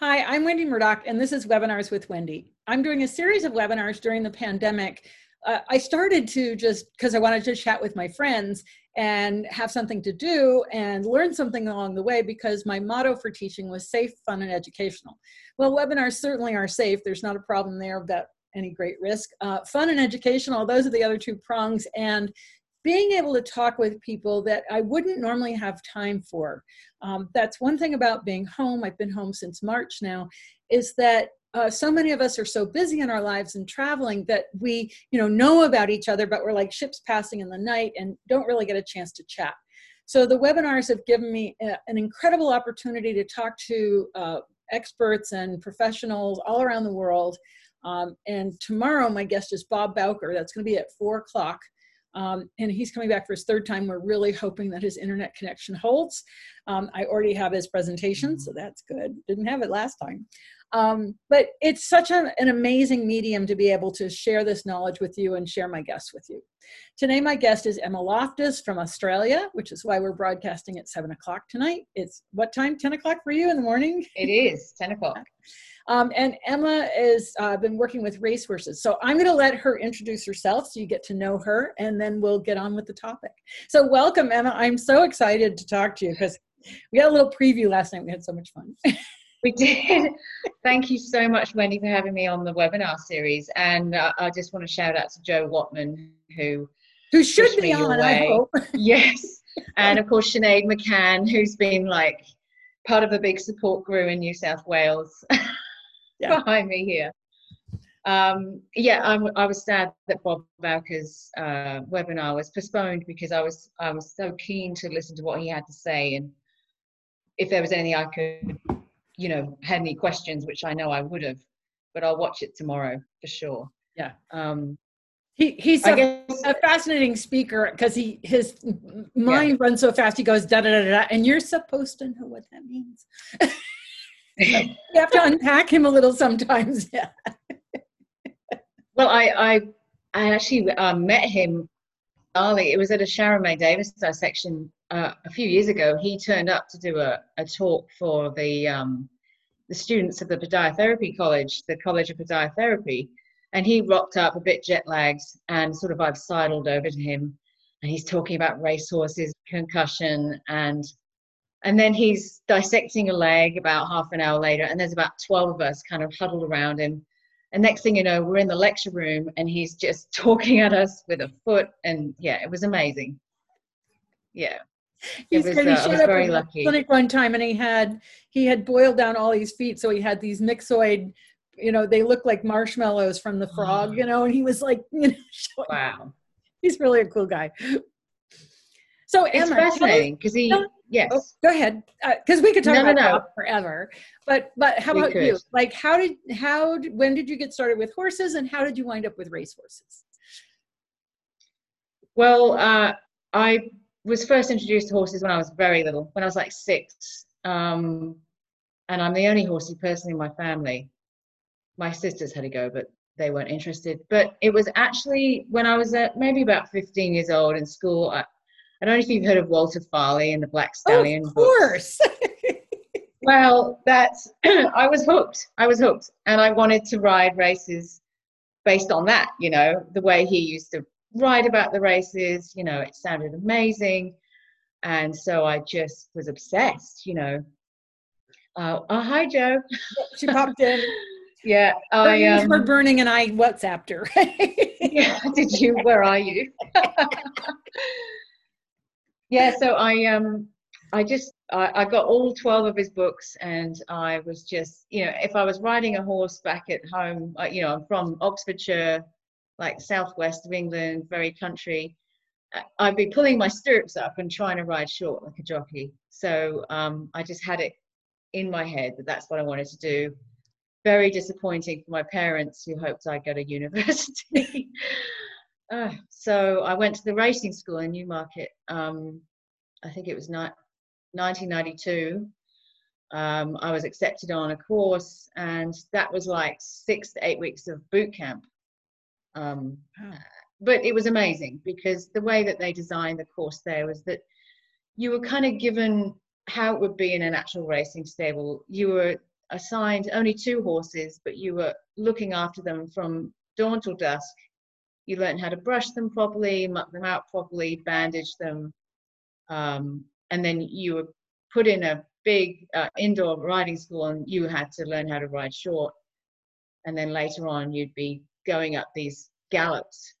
Hi, I'm Wendy Murdoch, and this is Webinars with Wendy. I'm doing a series of webinars during the pandemic. Uh, I started to just because I wanted to chat with my friends and have something to do and learn something along the way because my motto for teaching was safe, fun, and educational. Well, webinars certainly are safe. There's not a problem there about any great risk. Uh, fun and educational, those are the other two prongs. And being able to talk with people that I wouldn't normally have time for. Um, that's one thing about being home. I've been home since March now, is that uh, so many of us are so busy in our lives and traveling that we, you know, know about each other, but we're like ships passing in the night and don't really get a chance to chat. So the webinars have given me a, an incredible opportunity to talk to uh, experts and professionals all around the world. Um, and tomorrow, my guest is Bob Bowker. That's going to be at four o'clock. Um, and he's coming back for his third time. We're really hoping that his internet connection holds. Um, I already have his presentation, so that's good. Didn't have it last time. Um, but it's such a, an amazing medium to be able to share this knowledge with you and share my guests with you. Today, my guest is Emma Loftus from Australia, which is why we're broadcasting at 7 o'clock tonight. It's what time? 10 o'clock for you in the morning? It is 10 o'clock. Um, and Emma has uh, been working with racehorses. So I'm going to let her introduce herself so you get to know her, and then we'll get on with the topic. So, welcome, Emma. I'm so excited to talk to you because we had a little preview last night. We had so much fun. we did. Thank you so much, Wendy, for having me on the webinar series. And uh, I just want to shout out to Joe Watman, who who should be on. I hope. yes, and of course Sinead McCann, who's been like part of a big support group in New South Wales. yeah. behind me here. Um, yeah, I'm, i was sad that Bob Bowker's uh, webinar was postponed because I was I was so keen to listen to what he had to say, and if there was anything I could, you know, had any questions, which I know I would have, but I'll watch it tomorrow for sure. Yeah. Um, he, he's a, guess, a, fascinating speaker because he his mind yeah. runs so fast. He goes da da da da, and you're supposed to know what that means. you have to unpack him a little sometimes. Yeah. well, I, I, I actually um, met him It was at a Sharon May Davis dissection uh, a few years ago. He turned up to do a, a talk for the um, the students of the podiatry college, the College of Podiatry, and he rocked up a bit jet lagged, and sort of I've sidled over to him, and he's talking about racehorses, concussion, and and then he's dissecting a leg about half an hour later, and there's about 12 of us kind of huddled around him. And next thing you know, we're in the lecture room and he's just talking at us with a foot. And yeah, it was amazing. Yeah. He's it was, uh, I was very lucky. Clinic one time and he had he had boiled down all his feet, so he had these myxoid, you know, they look like marshmallows from the frog, you know, and he was like, you know, wow, he's really a cool guy. So it's Emma, fascinating because he yes. Oh, go ahead, because uh, we could talk no, about no, no. forever. But but how we about could. you? Like, how did how when did you get started with horses, and how did you wind up with race horses? Well, uh, I was first introduced to horses when I was very little, when I was like six, um, and I'm the only horsey person in my family. My sisters had a go, but they weren't interested. But it was actually when I was at maybe about 15 years old in school. I, I don't know if you've heard of Walter Farley and the Black Stallion. of course. well, that's I was hooked. I was hooked, and I wanted to ride races based on that. You know, the way he used to write about the races. You know, it sounded amazing, and so I just was obsessed. You know. Uh, oh, hi, Joe. She popped in. yeah, I um, were burning, and I WhatsApped her. yeah, did you? Where are you? Yeah so i um i just I, I got all 12 of his books and i was just you know if i was riding a horse back at home uh, you know i'm from oxfordshire like southwest of england very country i'd be pulling my stirrups up and trying to ride short like a jockey. So um, i just had it in my head that that's what i wanted to do. Very disappointing for my parents who hoped i'd go to university Uh, so I went to the racing school in Newmarket. Um, I think it was ni- 1992. Um, I was accepted on a course, and that was like six to eight weeks of boot camp. Um, oh. But it was amazing because the way that they designed the course there was that you were kind of given how it would be in an actual racing stable. You were assigned only two horses, but you were looking after them from dawn till dusk. You learn how to brush them properly, muck them out properly, bandage them, um, and then you were put in a big uh, indoor riding school, and you had to learn how to ride short. And then later on, you'd be going up these gallops.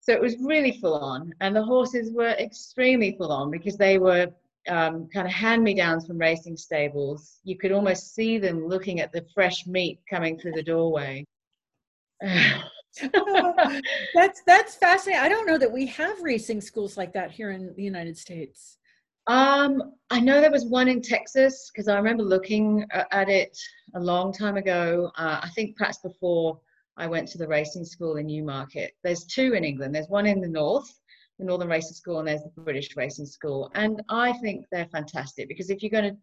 So it was really full on, and the horses were extremely full on because they were um, kind of hand me downs from racing stables. You could almost see them looking at the fresh meat coming through the doorway. that's that's fascinating. I don't know that we have racing schools like that here in the United States. Um, I know there was one in Texas because I remember looking at it a long time ago. Uh, I think perhaps before I went to the racing school in Newmarket. There's two in England. There's one in the north, the Northern Racing School, and there's the British Racing School. And I think they're fantastic because if you're going to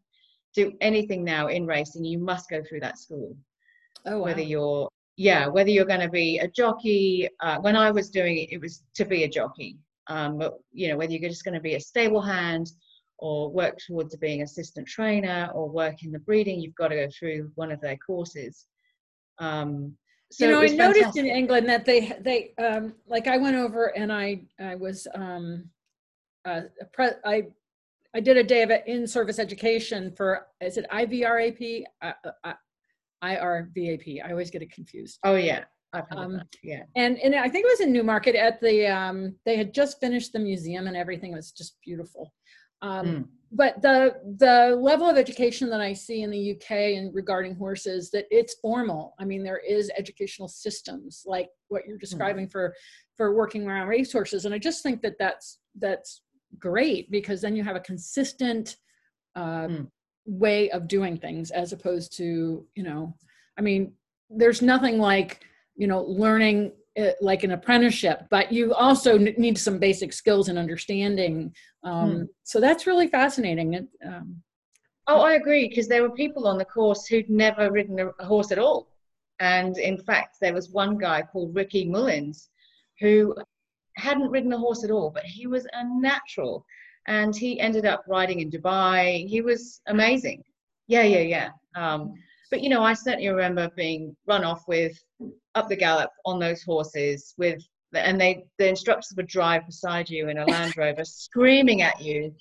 do anything now in racing, you must go through that school. Oh, wow. Whether you're yeah, whether you're going to be a jockey. Uh, when I was doing it, it was to be a jockey. Um, but you know, whether you're just going to be a stable hand or work towards being assistant trainer or work in the breeding, you've got to go through one of their courses. Um, so you know, I noticed fantastic. in England that they they um, like I went over and I I was um, uh, pre- I I did a day of in service education for is it IVRAP uh, uh, IRVAP I always get it confused. Oh yeah. Um, yeah. And and I think it was in Newmarket at the um, they had just finished the museum and everything It was just beautiful. Um, mm. But the the level of education that I see in the UK and regarding horses that it's formal. I mean, there is educational systems like what you're hmm. describing mm. for for working around racehorses, and I just think that that's that's great because then you have a consistent uh, mm. Way of doing things as opposed to you know, I mean, there's nothing like you know learning it, like an apprenticeship, but you also need some basic skills and understanding. Um, hmm. So that's really fascinating. it, Um, oh, I agree because there were people on the course who'd never ridden a horse at all, and in fact, there was one guy called Ricky Mullins who hadn't ridden a horse at all, but he was a natural, and he ended up riding in Dubai. He was amazing. Yeah, yeah, yeah. Um, but you know, I certainly remember being run off with up the gallop on those horses with and they the instructors would drive beside you in a Land Rover screaming at you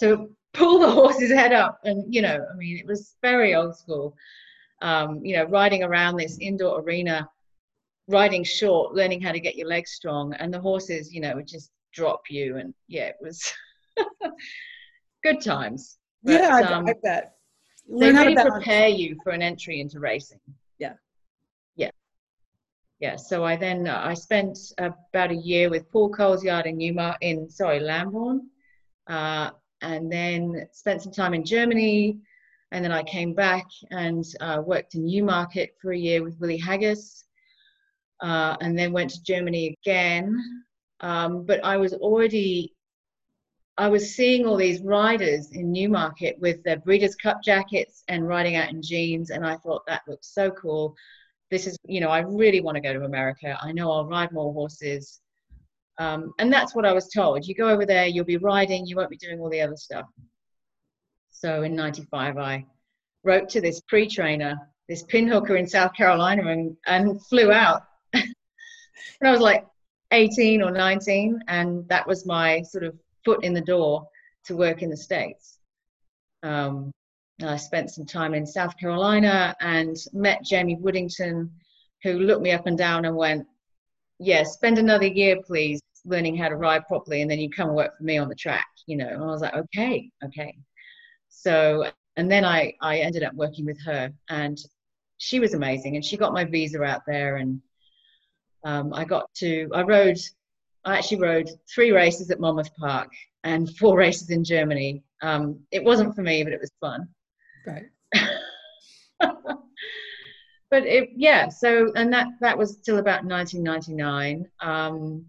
to pull the horse's head up and you know I mean it was very old school um, you know riding around this indoor arena riding short learning how to get your legs strong and the horses you know would just drop you and yeah it was good times but, yeah I, um, I bet Learn they really prepare you for an entry into racing yeah, Yeah. Yeah. so I then uh, I spent about a year with Paul Cole's yard in Newmark in sorry Lambourn, uh, and then spent some time in Germany, and then I came back and uh, worked in Newmarket for a year with Willie Haggas, uh, and then went to Germany again. Um, but I was already I was seeing all these riders in Newmarket with their Breeders' Cup jackets and riding out in jeans, and I thought that looked so cool. This is you know i really want to go to america. I know i'll ride more horses. Um, and that's what i was told. You go over there you'll be riding you won't be doing all the other stuff. So in 95 i wrote to this pre-trainer this pinhooker in south carolina and, and flew out. And i was like 18 or 19 and that was my sort of foot in the door to work in the states um, I spent some time in South Carolina and met Jamie Woodington, who looked me up and down and went, Yeah, spend another year, please, learning how to ride properly, and then you come work for me on the track, you know. And I was like, Okay, okay. So, and then I, I ended up working with her, and she was amazing. And she got my visa out there, and um, I got to, I rode, I actually rode three races at Monmouth Park and four races in Germany. Um, it wasn't for me, but it was fun. Right. but it, yeah, so and that that was till about 1999. Um,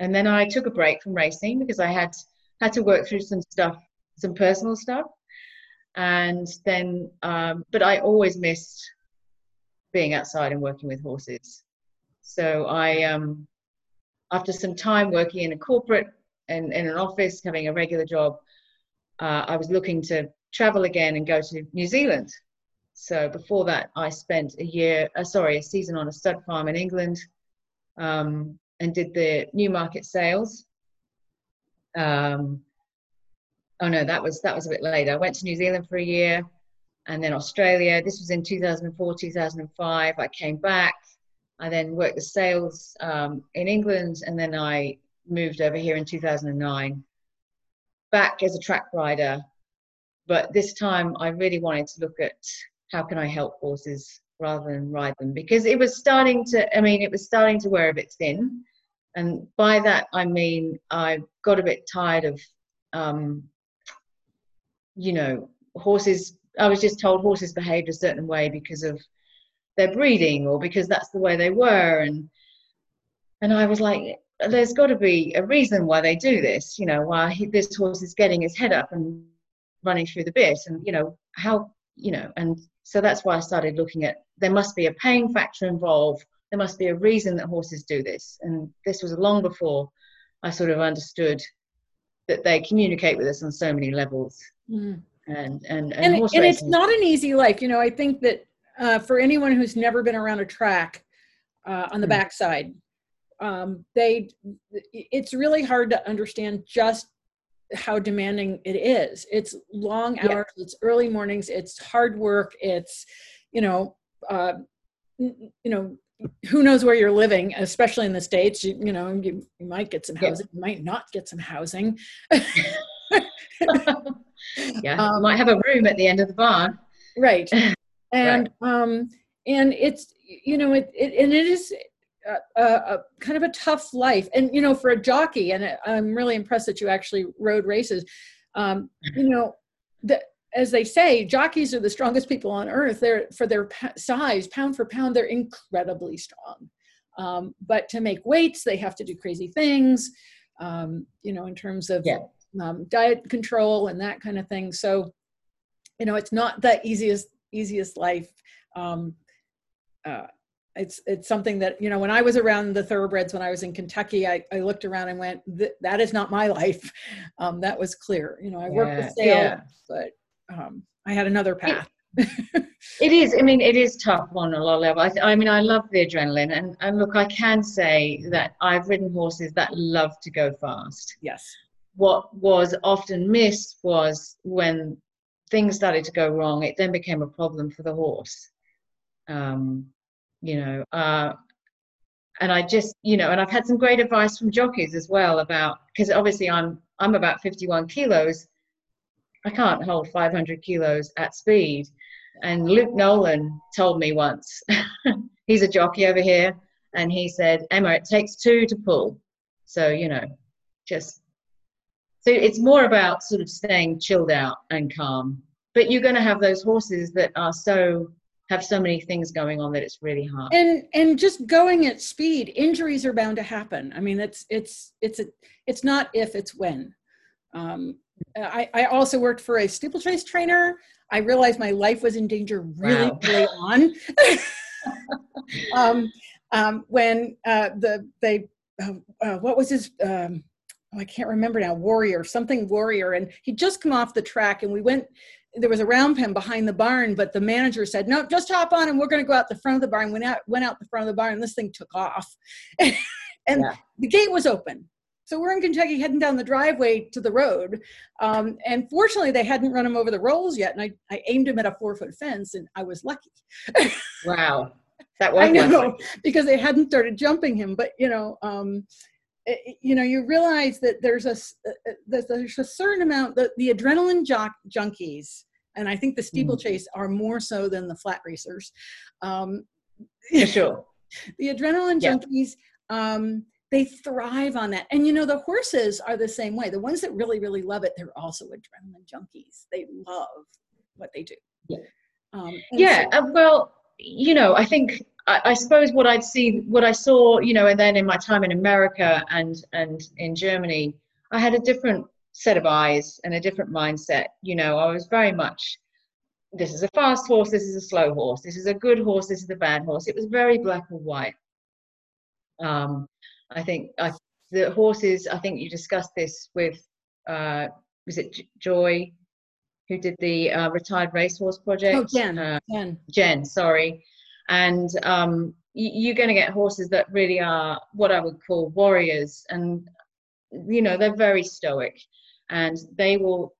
and then I took a break from racing because I had had to work through some stuff, some personal stuff. And then, um, but I always missed being outside and working with horses. So I, um, after some time working in a corporate and in an office, having a regular job, uh, I was looking to travel again and go to New Zealand. so before that, I spent a year, uh, sorry, a season on a stud farm in England, um, and did the Newmarket sales. Um, oh no, that was that was a bit later. I went to New Zealand for a year, and then Australia. This was in 2004, 2005. I came back. I then worked the sales um, in England, and then I moved over here in 2009. Back as a track rider, but this time I really wanted to look at how can I help horses rather than ride them because it was starting to. I mean, it was starting to wear a bit thin, and by that I mean I got a bit tired of, um, you know, horses I was just told horses behaved a certain way because of their breeding or because that's the way they were. And and I was like there's got to be a reason why they do this you know why he, this horse is getting his head up and running through the bit and you know how you know and so that's why I started looking at there must be a pain factor involved. There must be a reason that horses do this. And this was long before I sort of understood that they communicate with us on so many levels. Mm. And and and, and, and it's not an easy life. You know i think that uh, for anyone who's never been around a track uh, on the mm. backside um, they it's really hard to understand just how demanding it is it's long hours yeah. it's early mornings it's hard work it's you know uh, you know who knows where you're living especially in the states you, you know you, you might get some housing yeah. you might not get some housing yeah, um, might have a room at the end of the barn. Right, and right. um, and it's you know it, it and it is a, a, kind of a tough life, and you know for a jockey, and I'm really impressed that you actually rode races. Um, you know, the, as they say, jockeys are the strongest people on earth. They're for their size, pound for pound, they're incredibly strong. Um, but to make weights, they have to do crazy things. Um, you know, in terms of yeah um, diet control and that kind of thing. So, you know, it's not the easiest easiest life. Um, uh, it's it's something that you know when I was around the thoroughbreds when I was in Kentucky, I, I looked around and went, that is not my life. Um, that was clear. You know, I worked with sales, yeah. but um, I had another path. It, it is. I mean, it is tough on a lot of levels. I, I, mean, I love the adrenaline, and and look, I can say that I've ridden horses that love to go fast. Yes what was often missed was when things started to go wrong, it then became a problem for the horse. Um, you know, uh, and I just, you know, and I've had some great advice from jockeys as well about because obviously I'm I'm about 51 kilos. I can't hold 500 kilos at speed. And Luke Nolan told me once, he's a jockey over here, and he said, Emma, it takes two to pull. So, you know, just so it's more about sort of staying chilled out and calm. But you're going to have those horses that are so have so many things going on that it's really hard. And and just going at speed, injuries are bound to happen. I mean, it's it's it's a it's not if it's when. Um, I, I also worked for a steeplechase trainer. I realized my life was in danger really wow. early on. um, um, when uh, the they uh, uh, what was his um, oh, I can't remember now, Warrior, something Warrior. And he'd just come off the track and we went, there was a round pen behind the barn, but the manager said, no, just hop on and we're going to go out the front of the barn. Went out, went out the front of the barn and this thing took off. and yeah. the gate was open. So we're in Kentucky heading down the driveway to the road. Um, and fortunately, they hadn't run him over the rolls yet. And I, I aimed him at a four foot fence and I was lucky. wow. That was I know lucky. because they hadn't started jumping him. But, you know, um, you know you realize that there's a uh, that there's a certain amount that the adrenaline jock junkies and i think the steeplechase mm. are more so than the flat racers um For sure. the adrenaline yeah. junkies um they thrive on that. And you know the horses are the same way. The ones that really really love it they're also adrenaline junkies. They love what they do. Yeah. Um, yeah so, uh, well you know i think I, I, suppose what I'd see, what I saw, you know, and then in my time in America and and in Germany, I had a different set of eyes and a different mindset. You know, I was very much, this is a fast horse, this is a slow horse, this is a good horse, this is a bad horse. It was very black and white. Um, I think I, the horses. I think you discussed this with, uh, was it Joy? who did the uh, retired racehorse project. Oh, Jen. Uh, Jen. Jen, sorry. And um, you're going to get horses that really are what I would call warriors, and you know they're very stoic, and they will,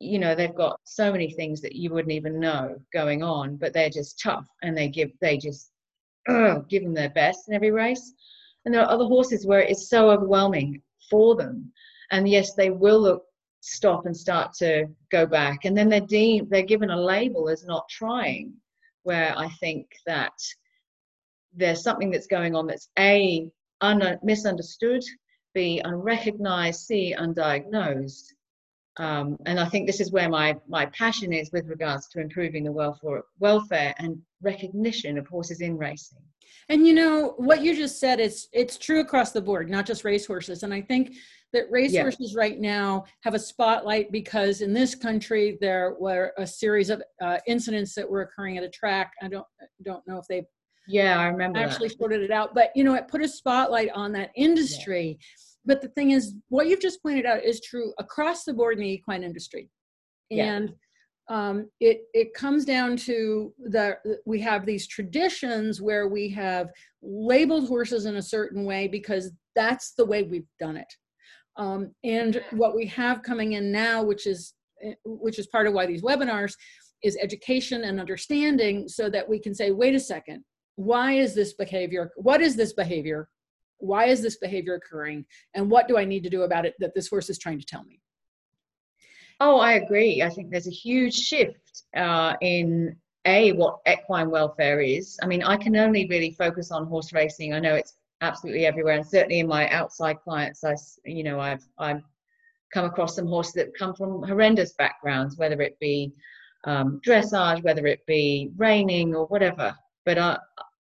you know, they've got so many things that you wouldn't even know going on, but they're just tough, and they give they just give them their best in every race. And there are other horses where it's so overwhelming for them, and yes, they will look stop and start to go back, and then they're deemed they're given a label as not trying, where I think that there's something that's going on that's a un- misunderstood, b unrecognized, c undiagnosed. Um, and I think this is where my my passion is with regards to improving the welfare welfare and recognition of horses in racing. And you know what you just said is it's true across the board, not just racehorses. And I think that racehorses yeah. right now have a spotlight because in this country there were a series of uh, incidents that were occurring at a track. I don't don't know if they yeah, I remember. Actually that. sorted it out, but you know, it put a spotlight on that industry. Yeah. But the thing is, what you've just pointed out is true across the board in the equine industry, and yeah. um, it it comes down to the we have these traditions where we have labeled horses in a certain way because that's the way we've done it. Um, and what we have coming in now, which is eh, which is part of why these webinars is education and understanding so that we can say wait a second why is this behavior what is this behavior? Why is this behavior occurring? And what do i need to do about it that this horse is trying to tell me? Oh i agree. I think there's a huge shift uh, in a what equine welfare is. I mean i can only really focus on horse racing. I know it's absolutely everywhere and certainly in my outside clients i you know i've i've come across some horses that come from horrendous backgrounds whether it be um, dressage whether it be reining or whatever. But I,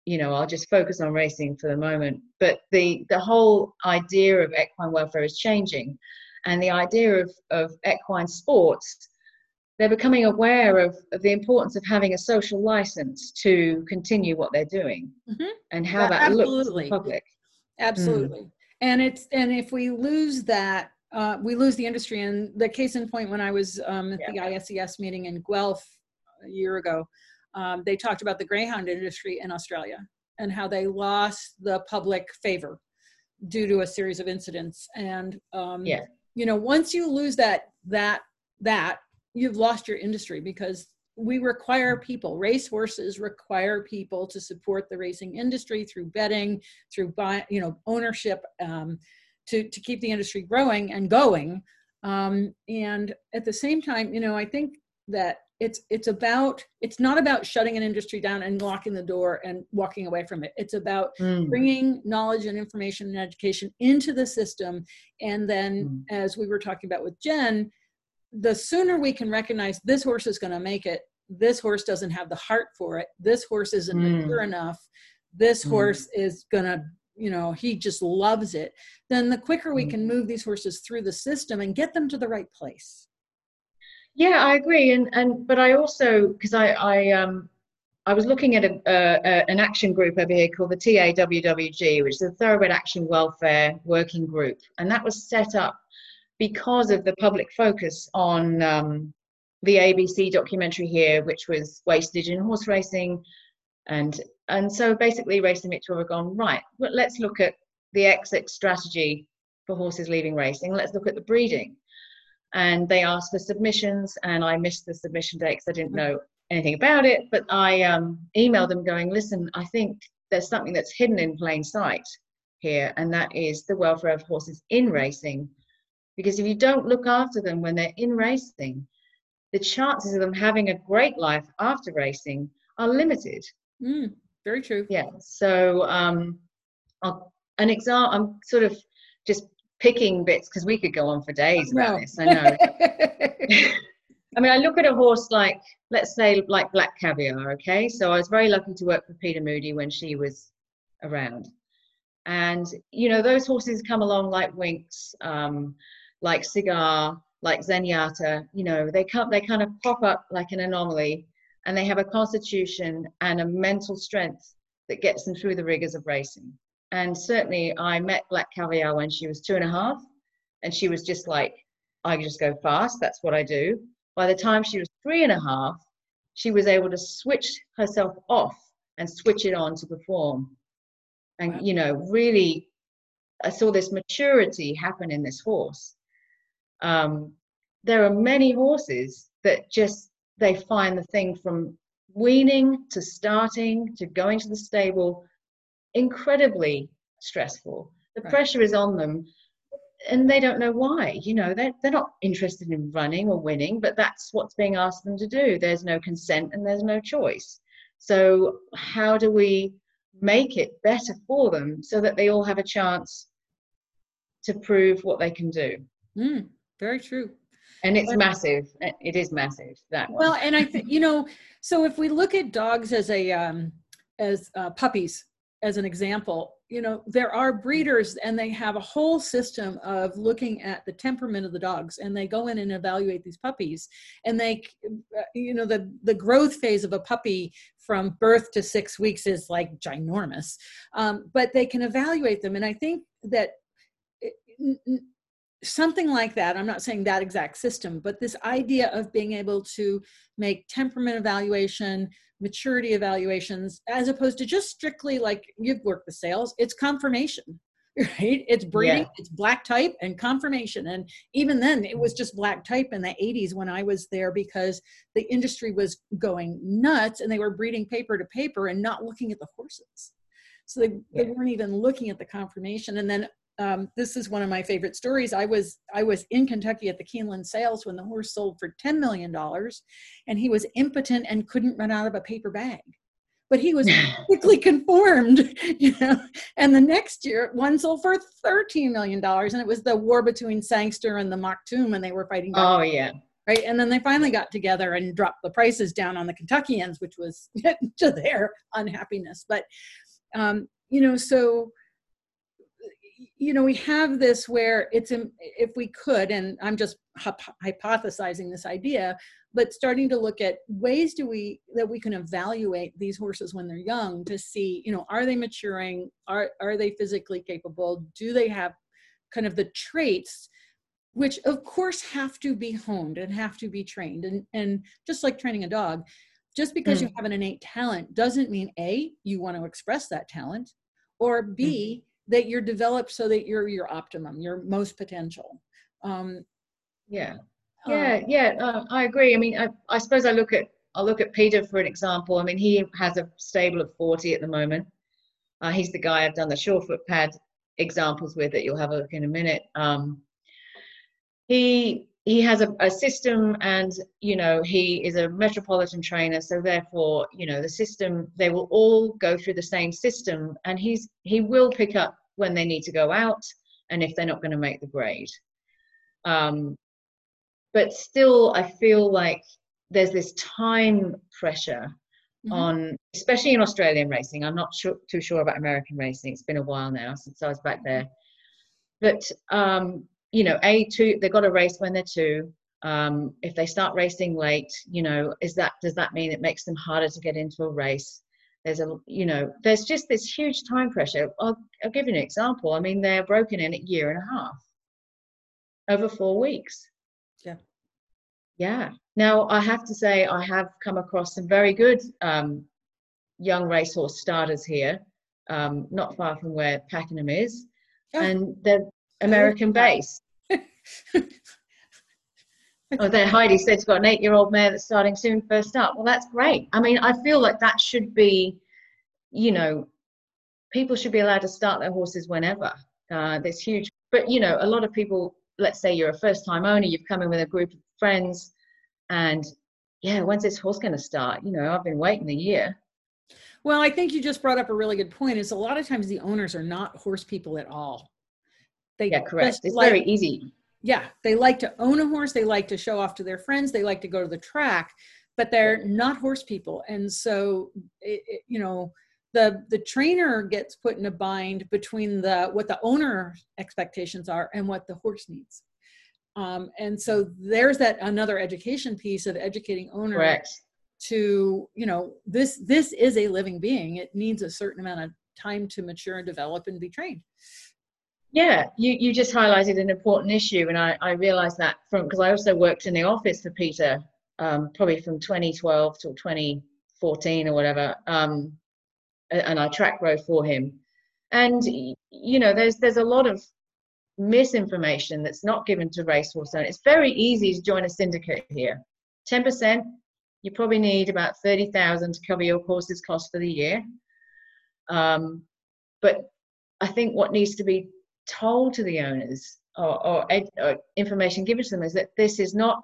you know i'll just focus on racing for the moment. But the the whole idea of equine welfare is changing and the idea of, of equine sports they're becoming aware of, of the importance of having a social license to continue what they're doing mm-hmm. and how yeah, that absolutely. looks to the public absolutely mm. and it's and if we lose that uh, we lose the industry and the case in point when i was um, at yeah. the ises meeting in guelph a year ago um, they talked about the greyhound industry in Australia and how they lost the public favor due to a series of incidents. And um, yeah. you know, once you lose that that that you've lost your industry because we require people race horses require people to support the racing industry through betting through buy, you know ownership um, to, to keep the industry growing and going um, and at the same time you know i think that it's it's about it's not about shutting an industry down and locking the door and walking away from it it's about mm. bringing knowledge and information and education into the system and then mm. as we were talking about with jen the sooner we can recognize this horse is going to make it this horse doesn't have the heart for it this horse isn't mm. mature enough this mm. horse is going to you know he just loves it then the quicker we mm. can move these horses through the system and get them to the right place yeah, I agree, and and but I also because I I um I was looking at a, a, an action group over here called the TAWWG, which is a Thoroughbred Action Welfare Working Group, and that was set up because of the public focus on um, the ABC documentary here, which was wastage in horse racing, and and so basically Racing Mitchell have gone right. Well, let's look at the exit strategy for horses leaving racing. Let's look at the breeding and they asked for submissions and i missed the submission date because i didn't know anything about it but i um, emailed them going listen i think there's something that's hidden in plain sight here and that is the welfare of horses in racing because if you don't look after them when they're in racing the chances of them having a great life after racing are limited mm, very true yeah so um, I'll, an example i'm sort of just picking bits because we could go on for days about no. this. I know. I mean, I look at a horse like, let's say, like Black Caviar. Okay, so I was very lucky to work for Peter Moody when she was around, and you know those horses come along like Winx, um, like Cigar, like Zenyatta. You know, they come, they kind of pop up like an anomaly, and they have a constitution and a mental strength that gets them through the rigors of racing. And certainly, I met Black Caviar when she was two and a half, and she was just like, I just go fast. That's what I do. By the time she was three and a half, she was able to switch herself off and switch it on to perform. And, you know, really, I saw this maturity happen in this horse. Um, there are many horses that just, they find the thing from weaning to starting to going to the stable incredibly stressful. The Right. pressure is on them and they don't know why. You know, they're, they're not interested in running or winning, but that's what's being asked them to do. There's no consent and there's no choice. So, how do we make it better for them so that they all have a chance to prove what they can do? Mm, very true. And it's But- massive. It is massive. That one. Well, and I think you know, so if we look at dogs as a um, as uh, puppies as an example, you know, there are breeders and they have a whole system of looking at the temperament of the dogs, and they go in and evaluate these puppies, and they, uh, you know, the the growth phase of a puppy from birth to six weeks is like ginormous, um, but they can evaluate them, and I think that. It- n- n- something like that i'm not saying that exact system but this idea of being able to make temperament evaluation maturity evaluations as opposed to just strictly like you've worked the sales it's conformation right? It's breeding Yeah. it's black type and conformation and even then it was just black type in the 80s when i was there because the industry was going nuts and they were breeding paper to paper and not looking at the horses. So they, they weren't even looking at the conformation and then um, this is one of my favorite stories. I was I was in Kentucky at the Keeneland sales when the horse sold for ten million dollars, and he was impotent and couldn't run out of a paper bag. But he was quickly conformed, you know. And the next year, one sold for thirteen million dollars, and it was the war between Sangster and the Maktoum, and they were fighting. back, oh, yeah. right? And then they finally got together and dropped the prices down on the Kentuckians, which was to their unhappiness. But um, you know, so you know, we have this where it's if we could, and I'm just hypothesizing this idea, but starting to look at ways do we that we can evaluate these horses when they're young to see, you know, are they maturing? Are are they physically capable? Do they have kind of the traits which of course have to be honed and have to be trained and and just like training a dog just because you mm. have an innate talent doesn't mean a you want to express that talent or b mm-hmm. That you're developed so that you're your optimum your most potential um Yeah. uh, Yeah, yeah, uh, I agree. I mean, I, I suppose I look at I look at Peter for an example. I mean, he has a stable of forty at the moment. Uh, he's the guy I've done the Surefoot pad examples with that you'll have a look in a minute. Um, he he has a, a system, and you know he is a metropolitan trainer, so therefore you know the system they will all go through the same system, and he's he will pick up when they need to go out, and if they're not going to make the grade. Um, but still i feel like there's this time pressure Mhm. on especially in australian racing i'm not sure, too sure about american racing it's been a while now since i was back there but um, you know a two they've got to race when they're two. Um, if they start racing late you know is that does that mean it makes them harder to get into a race? There's a you know there's just this huge time pressure. I'll, I'll give you an example. I mean they're broken in a year and a half. Over four weeks. Yeah. yeah. Now i have to say i have come across some very good um, young racehorse starters here um, not far from where pakenham is. Yeah. and they're american that. based Oh, there Heidi said she's got an eight-year-old mare that's starting soon first up. Well, that's great. I mean, I feel like that should be, you know, people should be allowed to start their horses whenever. Uh, there's huge, but you know, a lot of people. Let's say you're a first-time owner, you've come in with a group of friends, and yeah, when's this horse going to start? You know, I've been waiting a year. well i think you just brought up a really good point is a lot of times the owners are not horse people at all they Yeah, correct. It's like- very easy. yeah they like to own a horse they like to show off to their friends they like to go to the track but they're not horse people and so it, it- you know the the trainer gets put in a bind between the what the owner expectations are and what the horse needs um, and so there's that another education piece of educating owners Correct. to you know this this is a living being it needs a certain amount of time to mature and develop and be trained Yeah, you, you just highlighted an important issue, and I, I realized that from because I also worked in the office for Peter, um, probably from 2012 till 2014 or whatever, um, and I track rode for him. And you know, there's there's a lot of misinformation that's not given to racehorse owners. It's very easy to join a syndicate here. 10%, you probably need about 30,000 to cover your horse's cost for the year. Um, but I think what needs to be told to the owners or, or, or, information given to them is that this is not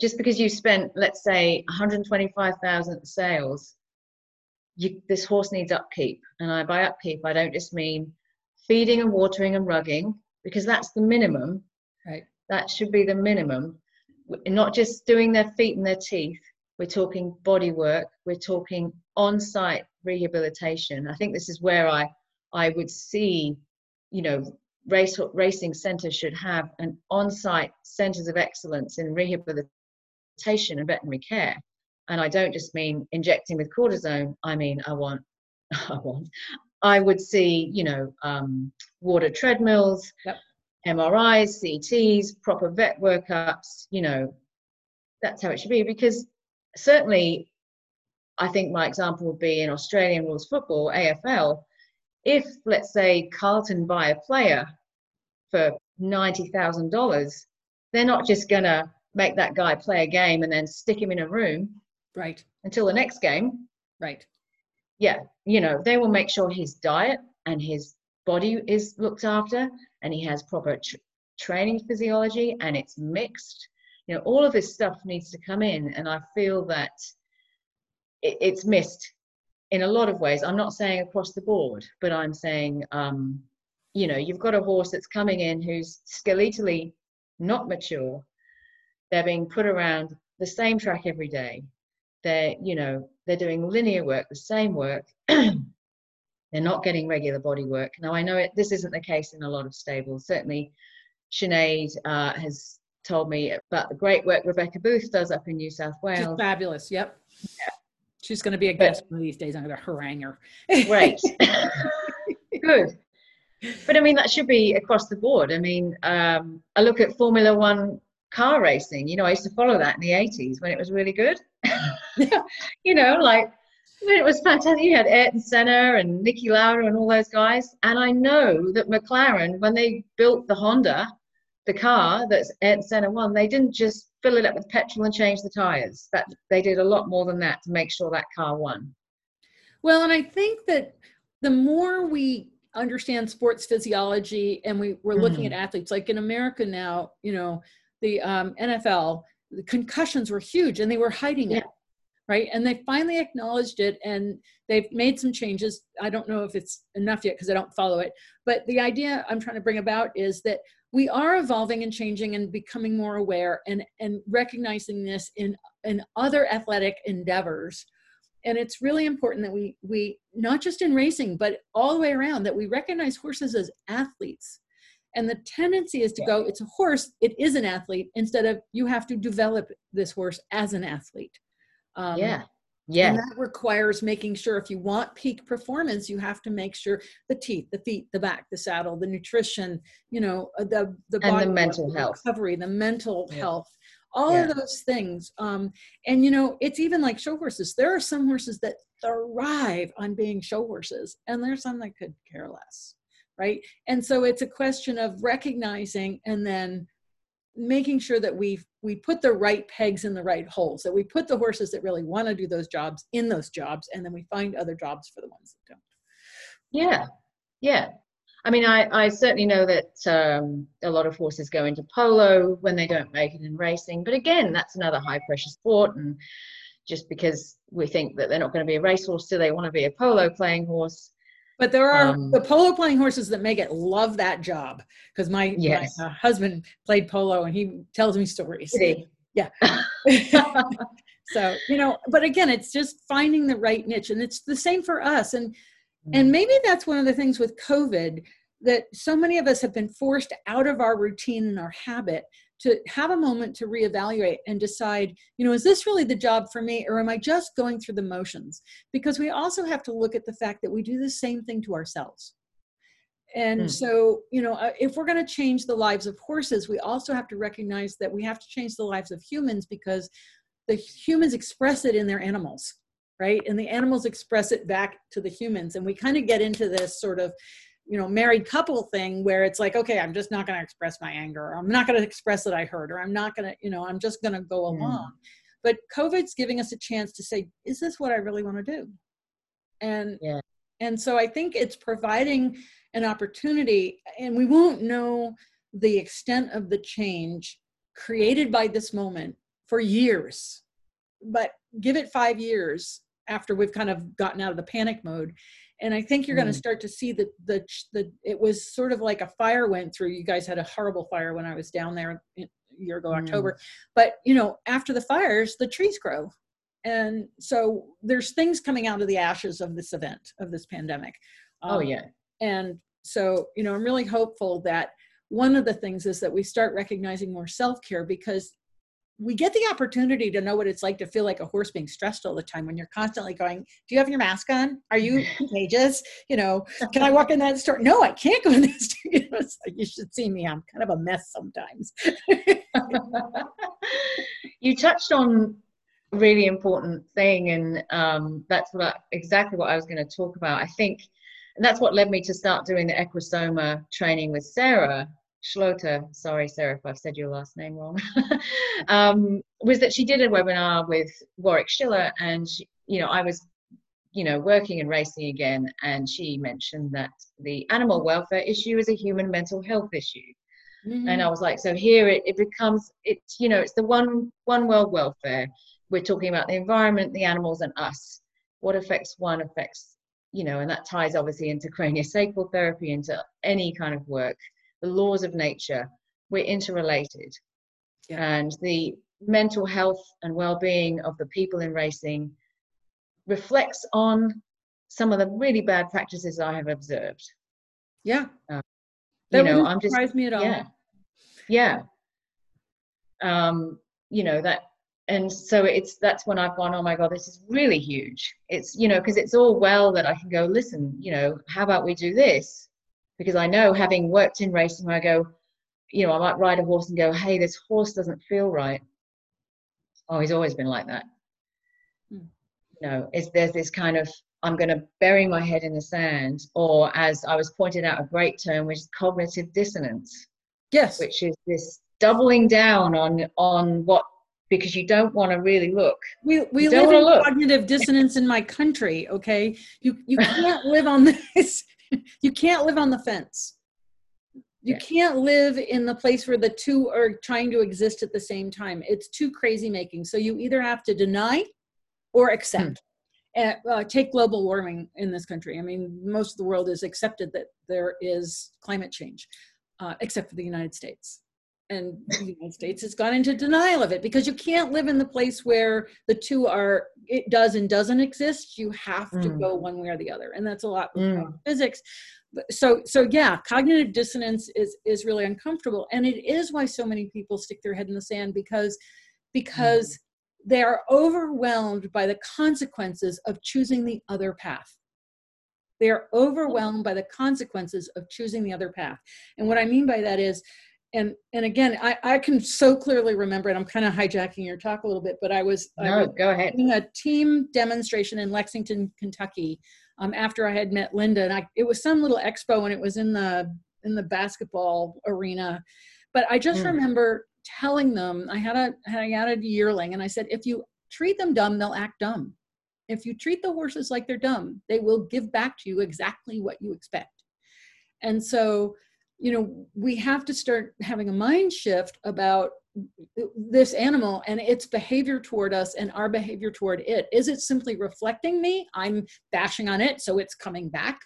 just because you spent, let's say, 125,000 sales. You, this horse needs upkeep, and I, by upkeep, I don't just mean feeding and watering and rugging because that's the minimum. Right. That should be the minimum. Not just doing their feet and their teeth. We're talking body work. We're talking on-site rehabilitation. I think this is where I I would see, you know, race racing centres should have an on-site centres of excellence in rehabilitation and veterinary care. And I don't just mean injecting with cortisone. I mean I want I want I would see, you know, um, water treadmills, yep. MRIs, CTs, proper vet workups, you know, that's how it should be. Because certainly, I think my example would be in Australian rules football, AFL, if, let's say, Carlton buy a player for $90,000, they're not just going to make that guy play a game and then stick him in a room. Right. Until the next game. Right yeah, you know, they will make sure his diet and his body is looked after and he has proper tr- training physiology and it's mixed. You know, all of this stuff needs to come in. And I feel that it, it's missed in a lot of ways. I'm not saying across the board, but I'm saying, um, you know, you've got a horse that's coming in who's skeletally not mature. They're being put around the same track every day they're you know they're doing linear work the same work they're not getting regular body work now i know it, this isn't the case in a lot of stables certainly Sinead uh, has told me about the great work rebecca booth does up in new south wales She's fabulous yep yeah. She's going to be a guest but, one of these days i'm going to harangue her great good but i mean that should be across the board i mean um, i look at formula one car racing you know i used to follow that in the 80s when it was really good you know, like it was fantastic. You had Ayrton Senna and Niki Lauda and all those guys. And I know that McLaren, when they built the Honda, the car that's at Senna One, they didn't just fill it up with petrol and change the tires. That they did a lot more than that to make sure that car won. Well, and I think that the more we understand sports physiology and we, we're looking mm. at athletes, like in America now, you know, the um, NFL, the concussions were huge and they were hiding yeah. it right and they finally acknowledged it and they've made some changes i don't know if it's enough yet because i don't follow it but the idea i'm trying to bring about is that we are evolving and changing and becoming more aware and and recognizing this in in other athletic endeavors and it's really important that we we not just in racing but all the way around that we recognize horses as athletes and the tendency is to go, it's a horse, it is an athlete, instead of you have to develop this horse as an athlete. Um, yeah. Yeah. And that requires making sure if you want peak performance, you have to make sure the teeth, the feet, the back, the saddle, the nutrition, you know, uh, the the and the mental health recovery, the mental yeah. health, all yeah. of those things. Um, and you know, it's even like show horses. There are some horses that thrive on being show horses, and there's some that could care less right? And so it's a question of recognizing and then making sure that we we put the right pegs in the right holes that we put the horses that really want to do those jobs in those jobs and then we find other jobs for the ones that don't. Yeah yeah. I mean i i certainly know that um, a lot of horses go into polo when they don't make it in racing but again that's another high pressure sport and just because we think that they're not going to be a racehorse do they want to be a polo playing horse but there are um, the polo playing horses that make it love that job because my, yes. my uh, husband played polo and he tells me stories. Yeah. so, you know, but again, it's just finding the right niche and it's the same for us. And and mm. maybe that's one of the things with COVID that so many of us have been forced out of our routine and our habit to have a moment to reevaluate and decide, you know, is this really the job for me or am I just going through the motions? Because we also have to look at the fact that we do the same thing to ourselves. and mm. so you know uh, if we're going to change the lives of horses we also have to recognize that we have to change the lives of humans because the humans express it in their animals right and the animals express it back to the humans and we kind of get into this sort of you know married couple thing where it's like okay i'm just not going to express my anger or i'm not going to express that i hurt or i'm not going to you know i'm just going to go along. But covid's giving us a chance to say is this what i really want to do? And yeah. and so i think it's providing an opportunity and we won't know the extent of the change created by this moment for years. But give it five years after we've kind of gotten out of the panic mode and i think you're mm. going to start to see that the the it was sort of like a fire went through. You guys had a horrible fire when i was down there a year ago mm. october. But you know after the fires the trees grow. And so there's things coming out of the ashes of this event of this pandemic. Oh, um, oh yeah. and so you know i'm really hopeful that one of the things is that we start recognizing more self-care because we get the opportunity to know what it's like to feel like a horse being stressed all the time when you're constantly going, Do you have your mask on? Are you contagious? You know, can I walk in that store? No, I can't go in that store. You, know, like, you should see me. I'm kind of a mess sometimes. you touched on a really important thing, and um, that's what I, exactly what I was going to talk about. I think, and that's what led me to start doing the Equisoma training with Sarah Schloter, sorry, Sarah, if I've said your last name wrong, um, was that she did a webinar with Warwick Schiller, and she, you know, I was, you know, working and racing again, and she mentioned that the animal welfare issue is a human mental health issue, mm-hmm. and I was like, so here it, it becomes, it's, you know, it's the one one world welfare. We're talking about the environment, the animals, and us. What affects one affects, you know, and that ties obviously into craniosacral therapy, into any kind of work the laws of nature, we're interrelated. Yeah. And the mental health and well-being of the people in racing reflects on some of the really bad practices I have observed. Yeah. Uh, that you know, I'm just surprise me at all. Yeah. Yeah. Um, you know, that and so it's that's when I've gone, oh my God, this is really huge. It's, you know, because it's all well that I can go, listen, you know, how about we do this? Because I know having worked in racing, I go, you know, I might ride a horse and go, hey, this horse doesn't feel right. Oh, he's always been like that. Hmm. You know, is there's this kind of I'm going to bury my head in the sand, or as I was pointed out, a great term, which is cognitive dissonance. Yes. Which is this doubling down on on what because you don't want to really look. We we live in look. cognitive dissonance in my country. Okay, you you can't live on this. you can't live on the fence. You yeah. can't live in the place where the two are trying to exist at the same time. It's too crazy making. So you either have to deny or accept. Hmm. Uh, take global warming in this country. I mean, most of the world has accepted that there is climate change, uh, except for the United States. And the United States has gone into denial of it because you can't live in the place where the two are it does and doesn't exist you have to mm. go one way or the other and that's a lot mm. physics so so yeah cognitive dissonance is is really uncomfortable and it is why so many people stick their head in the sand because because mm. they are overwhelmed by the consequences of choosing the other path they are overwhelmed by the consequences of choosing the other path and what i mean by that is and and again i i can so clearly remember and i'm kind of hijacking your talk a little bit but i was no I was go ahead. doing a team demonstration in lexington kentucky um, after i had met linda and i it was some little expo and it was in the in the basketball arena. But i just mm. remember telling them i had a i had a yearling and i said if you treat them dumb they'll act dumb. If you treat the horses like they're dumb they will give back to you exactly what you expect. And so you know we have to start having a mind shift about this animal and its behavior toward us and our behavior toward it. Is it simply reflecting me? I'm bashing on it so it's coming back.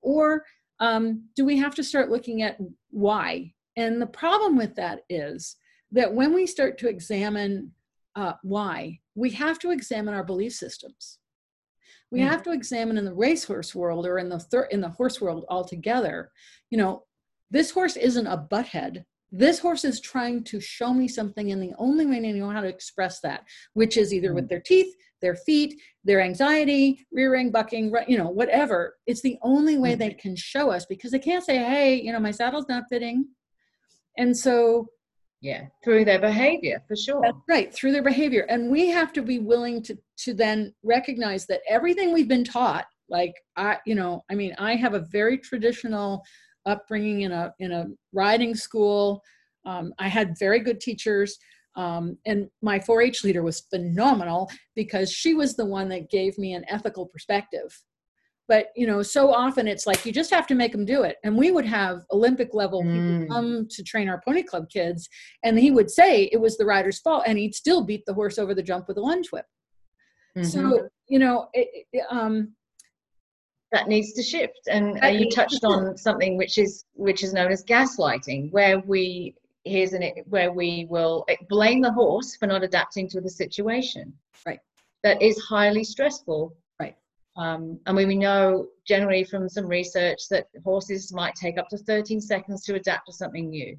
Or um, do we have to start looking at why? And the problem with that is that when we start to examine uh, why we have to examine our belief systems. We mm. have to examine in the racehorse world or in the thir- in the horse world altogether you know this horse isn't a butthead. This horse is trying to show me something, and the only way they know how to express that, which is either with mm. their teeth, their feet, their anxiety, rearing, bucking, you know, whatever. It's the only way they can show us because they can't say, hey, you know, my saddle's not fitting. And so yeah through their behavior for sure that's right through their behavior and we have to be willing to to then recognize that everything we've been taught like i you know i mean i have a very traditional upbringing in a in a riding school um, i had very good teachers um, and my 4-h leader was phenomenal because she was the one that gave me an ethical perspective but you know so often it's like you just have to make them do it and we would have olympic level mm. people come to train our pony club kids and he would say it was the rider's fault and he'd still beat the horse over the jump with a lunge whip mm-hmm. so you know it, it, um, that needs to shift and uh, you touched on something which is which is known as gaslighting where we here's an where we will blame the horse for not adapting to the situation right that is highly stressful Right. um, and we know generally from some research that horses might take up to 13 seconds to adapt to something new,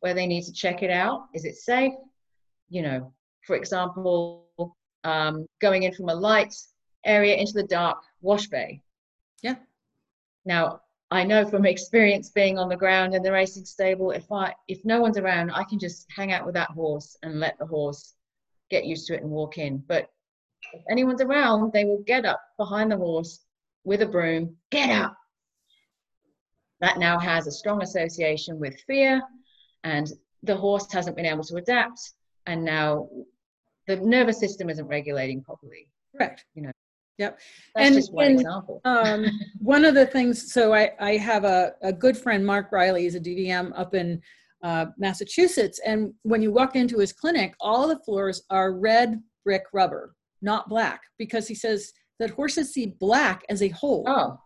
where they need to check it out. Is it safe? You know, for example, um, going in from a light area into the dark wash bay. Yeah. Now, I know from experience being on the ground in the racing stable, if I if no one's around, I can just hang out with that horse and let the horse get used to it and walk in. But if anyone's around, they will get up behind the horse with a broom, get up. That now has a strong association with fear, and the horse hasn't been able to adapt, and now the nervous system isn't regulating properly. Correct. You know. Yep. That's and, just one and, example. um, one of the things, so I, I have a, a good friend, Mark Riley, he's a DVM up in uh, Massachusetts. And when you walk into his clinic, all the floors are red brick rubber not black, because he says that horses see black as a hole. Oh,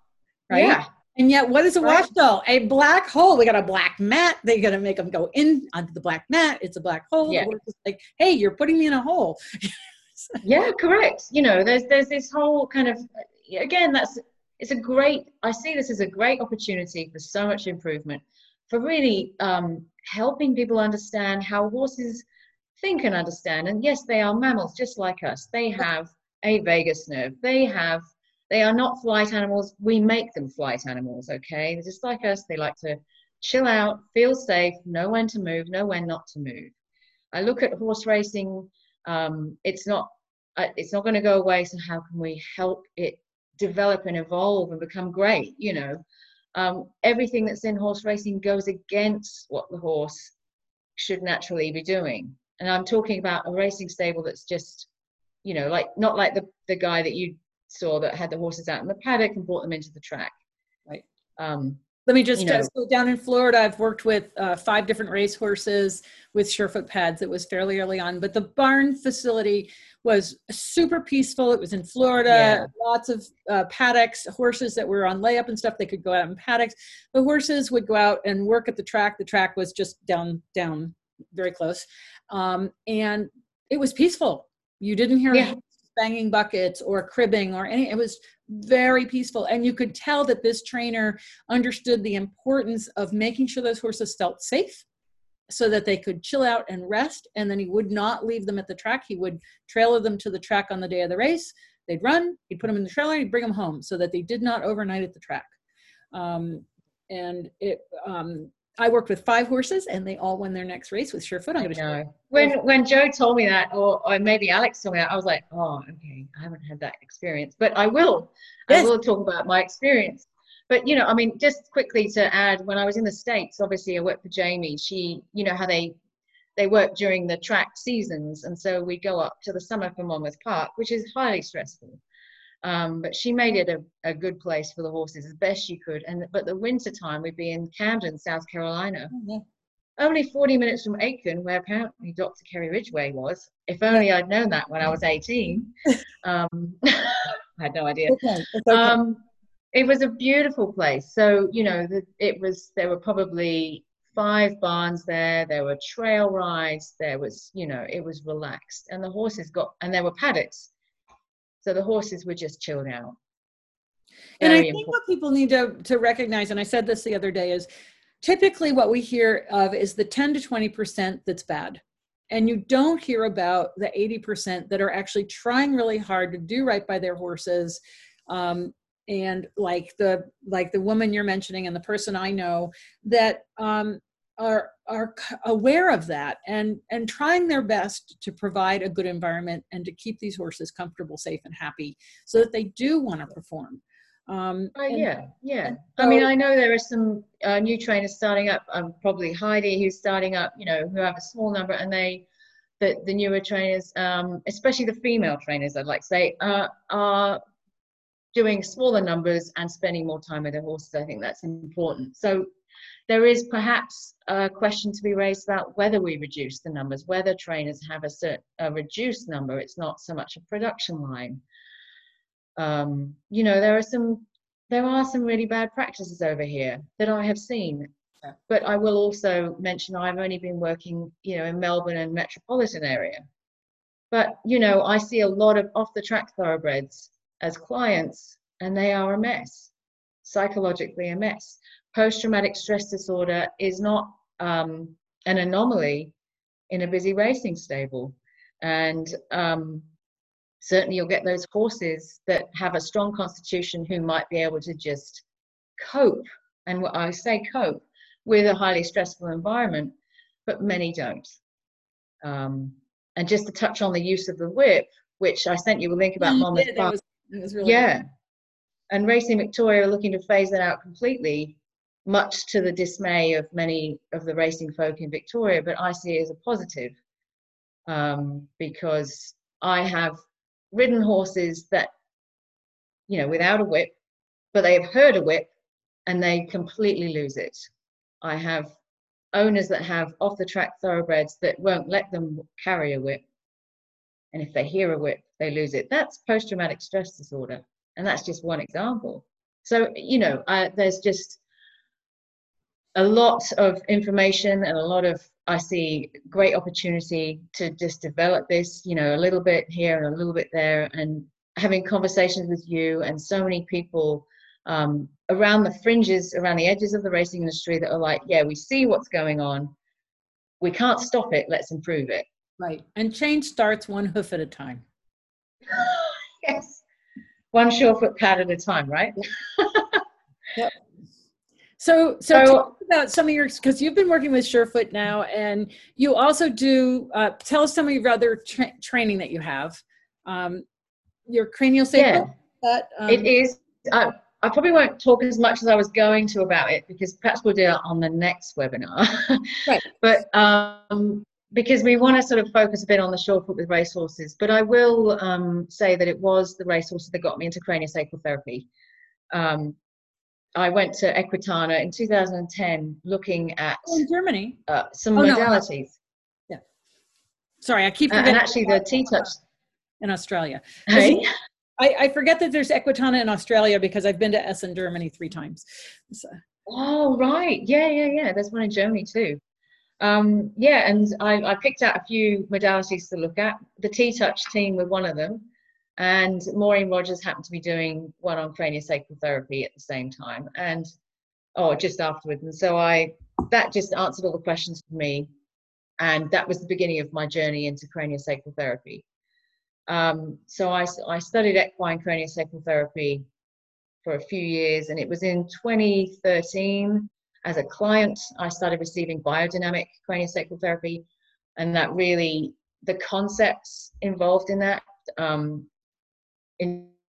right. Yeah. And yet, what is a right. wash doll? A black hole. We got a black mat. They're gonna make them go in onto the black mat. It's a black hole. Yeah. like, hey, you're putting me in a hole. yeah, correct. You know, there's there's this whole kind of again, that's it's a great. I see this as a great opportunity for so much improvement, for really um, helping people understand how horses think and understand. And yes, they are mammals just like us. They have a vagus nerve. They have, they are not flight animals. We make them flight animals, okay? They're just like us. They like to chill out, feel safe, know when to move, know when not to move. I look at horse racing. Um, it's not, uh, it's not going to go away. So how can we help it develop and evolve and become great? You know, um, everything that's in horse racing goes against what the horse should naturally be doing and i'm talking about a racing stable that's just you know like not like the the guy that you saw that had the horses out in the paddock and brought them into the track right um let me just you know, go down in Florida. I've worked with uh, five different race horses with surefoot pads. It was fairly early on, but the barn facility was super peaceful. It was in Florida, yeah. lots of uh, paddocks, horses that were on layup and stuff. They could go out in paddocks. The horses would go out and work at the track. The track was just down, down very close. Um, and it was peaceful. You didn't hear yeah. Banging buckets or cribbing or any, it was very peaceful. And you could tell that this trainer understood the importance of making sure those horses felt safe so that they could chill out and rest. And then he would not leave them at the track. He would trailer them to the track on the day of the race. They'd run, he'd put them in the trailer, he'd bring them home so that they did not overnight at the track. Um, and it, um, I worked with five horses, and they all won their next race with Surefoot. I'm going to. When when Joe told me that, or, or maybe Alex told me that, I was like, oh, okay, I haven't had that experience, but I will. Yes. I will talk about my experience. But you know, I mean, just quickly to add, when I was in the states, obviously I worked for Jamie. She, you know, how they they work during the track seasons, and so we go up to the summer for Monmouth Park, which is highly stressful. Um, but she made it a, a good place for the horses as best she could. And but the winter time we'd be in Camden, South Carolina. Mm-hmm. Only 40 minutes from Aiken, where apparently Dr. Kerry Ridgway was. If only I'd known that when I was 18. Um, I had no idea. Okay. Okay. Um, it was a beautiful place. So, you know, the, it was, there were probably five barns there. There were trail rides. There was, you know, it was relaxed. And the horses got, and there were paddocks so the horses were just chilled out. and I think important. what people need to, to recognize, and I said this the other day, is typically what we hear of is the 10 to 20% that's bad. and you don't hear about the 80% that are actually trying really hard to do right by their horses um, and like the like the woman you're mentioning and the person i know that um, are are aware of that and and trying their best to provide a good environment and to keep these horses comfortable safe and happy so that they do want to perform. Um, uh, yeah yeah. so, i mean i know there are some uh, new trainers starting up um, probably heidi who's starting up you know who have a small number and they the, the newer trainers um, especially the female trainers i'd like to say uh, are doing smaller numbers and spending more time with their horses. I think that's important. So there is perhaps a question to be raised about whether we reduce the numbers, whether trainers have a, certain, a reduced number. It's not so much a production line. Um, you know, there are some there are some really bad practices over here that I have seen. But I will also mention I've only been working, you know, in Melbourne and metropolitan area. But you know, I see a lot of off the track thoroughbreds as clients, and they are a mess, psychologically a mess post traumatic stress disorder is not um, an anomaly in a busy racing stable. And um, certainly you'll get those horses that have a strong constitution who might be able to just cope. And I say cope with a highly stressful environment, but many don't. Um, and just to touch on the use of the whip, which I sent you a link about Monmouth yeah, Park. Was, really yeah. And Racing Victoria are looking to phase that out completely much to the dismay of many of the racing folk in Victoria, but I see it as a positive um, because I have ridden horses that, you know, without a whip, but they have heard a whip and they completely lose it. I have owners that have off the track thoroughbreds that won't let them carry a whip. And if they hear a whip, they lose it. That's post traumatic stress disorder. And that's just one example. So, you know, there's just a lot of information and a lot of I see great opportunity to just develop this, you know, a little bit here and a little bit there, and having conversations with you and so many people um, around the fringes, around the edges of the racing industry that are like, yeah, we see what's going on, we can't stop it, let's improve it. Right, and change starts one hoof at a time. yes, one surefoot pad at a time, right? yep. So, so, talk about some of your because you've been working with Surefoot now, and you also do. Uh, tell us some of your other tra- training that you have. Um, your cranial sacral. Yeah, um, it is. I, I probably won't talk as much as I was going to about it because perhaps we'll do it on the next webinar. right. But um, because we want to sort of focus a bit on the Surefoot with racehorses, but I will um, say that it was the racehorses that got me into craniosacral therapy. Um, I went to Equitana in 2010 looking at oh, in Germany uh, some oh, modalities. No. Yeah. Sorry, I keep uh, and actually the T touch in Australia. Hey? I, I, forget that there's Equitana in Australia because I've been to Essen, Germany three times. So. Oh right, yeah, yeah, yeah. There's one in Germany too. Um, yeah, and I, I picked out a few modalities to look at. The T touch team were one of them. And Maureen Rogers happened to be doing one on craniosacral therapy at the same time, and oh, just afterwards. And so I that just answered all the questions for me, and that was the beginning of my journey into craniosacral therapy. Um, so I, I studied equine craniosacral therapy for a few years, and it was in 2013 as a client I started receiving biodynamic craniosacral therapy, and that really the concepts involved in that um,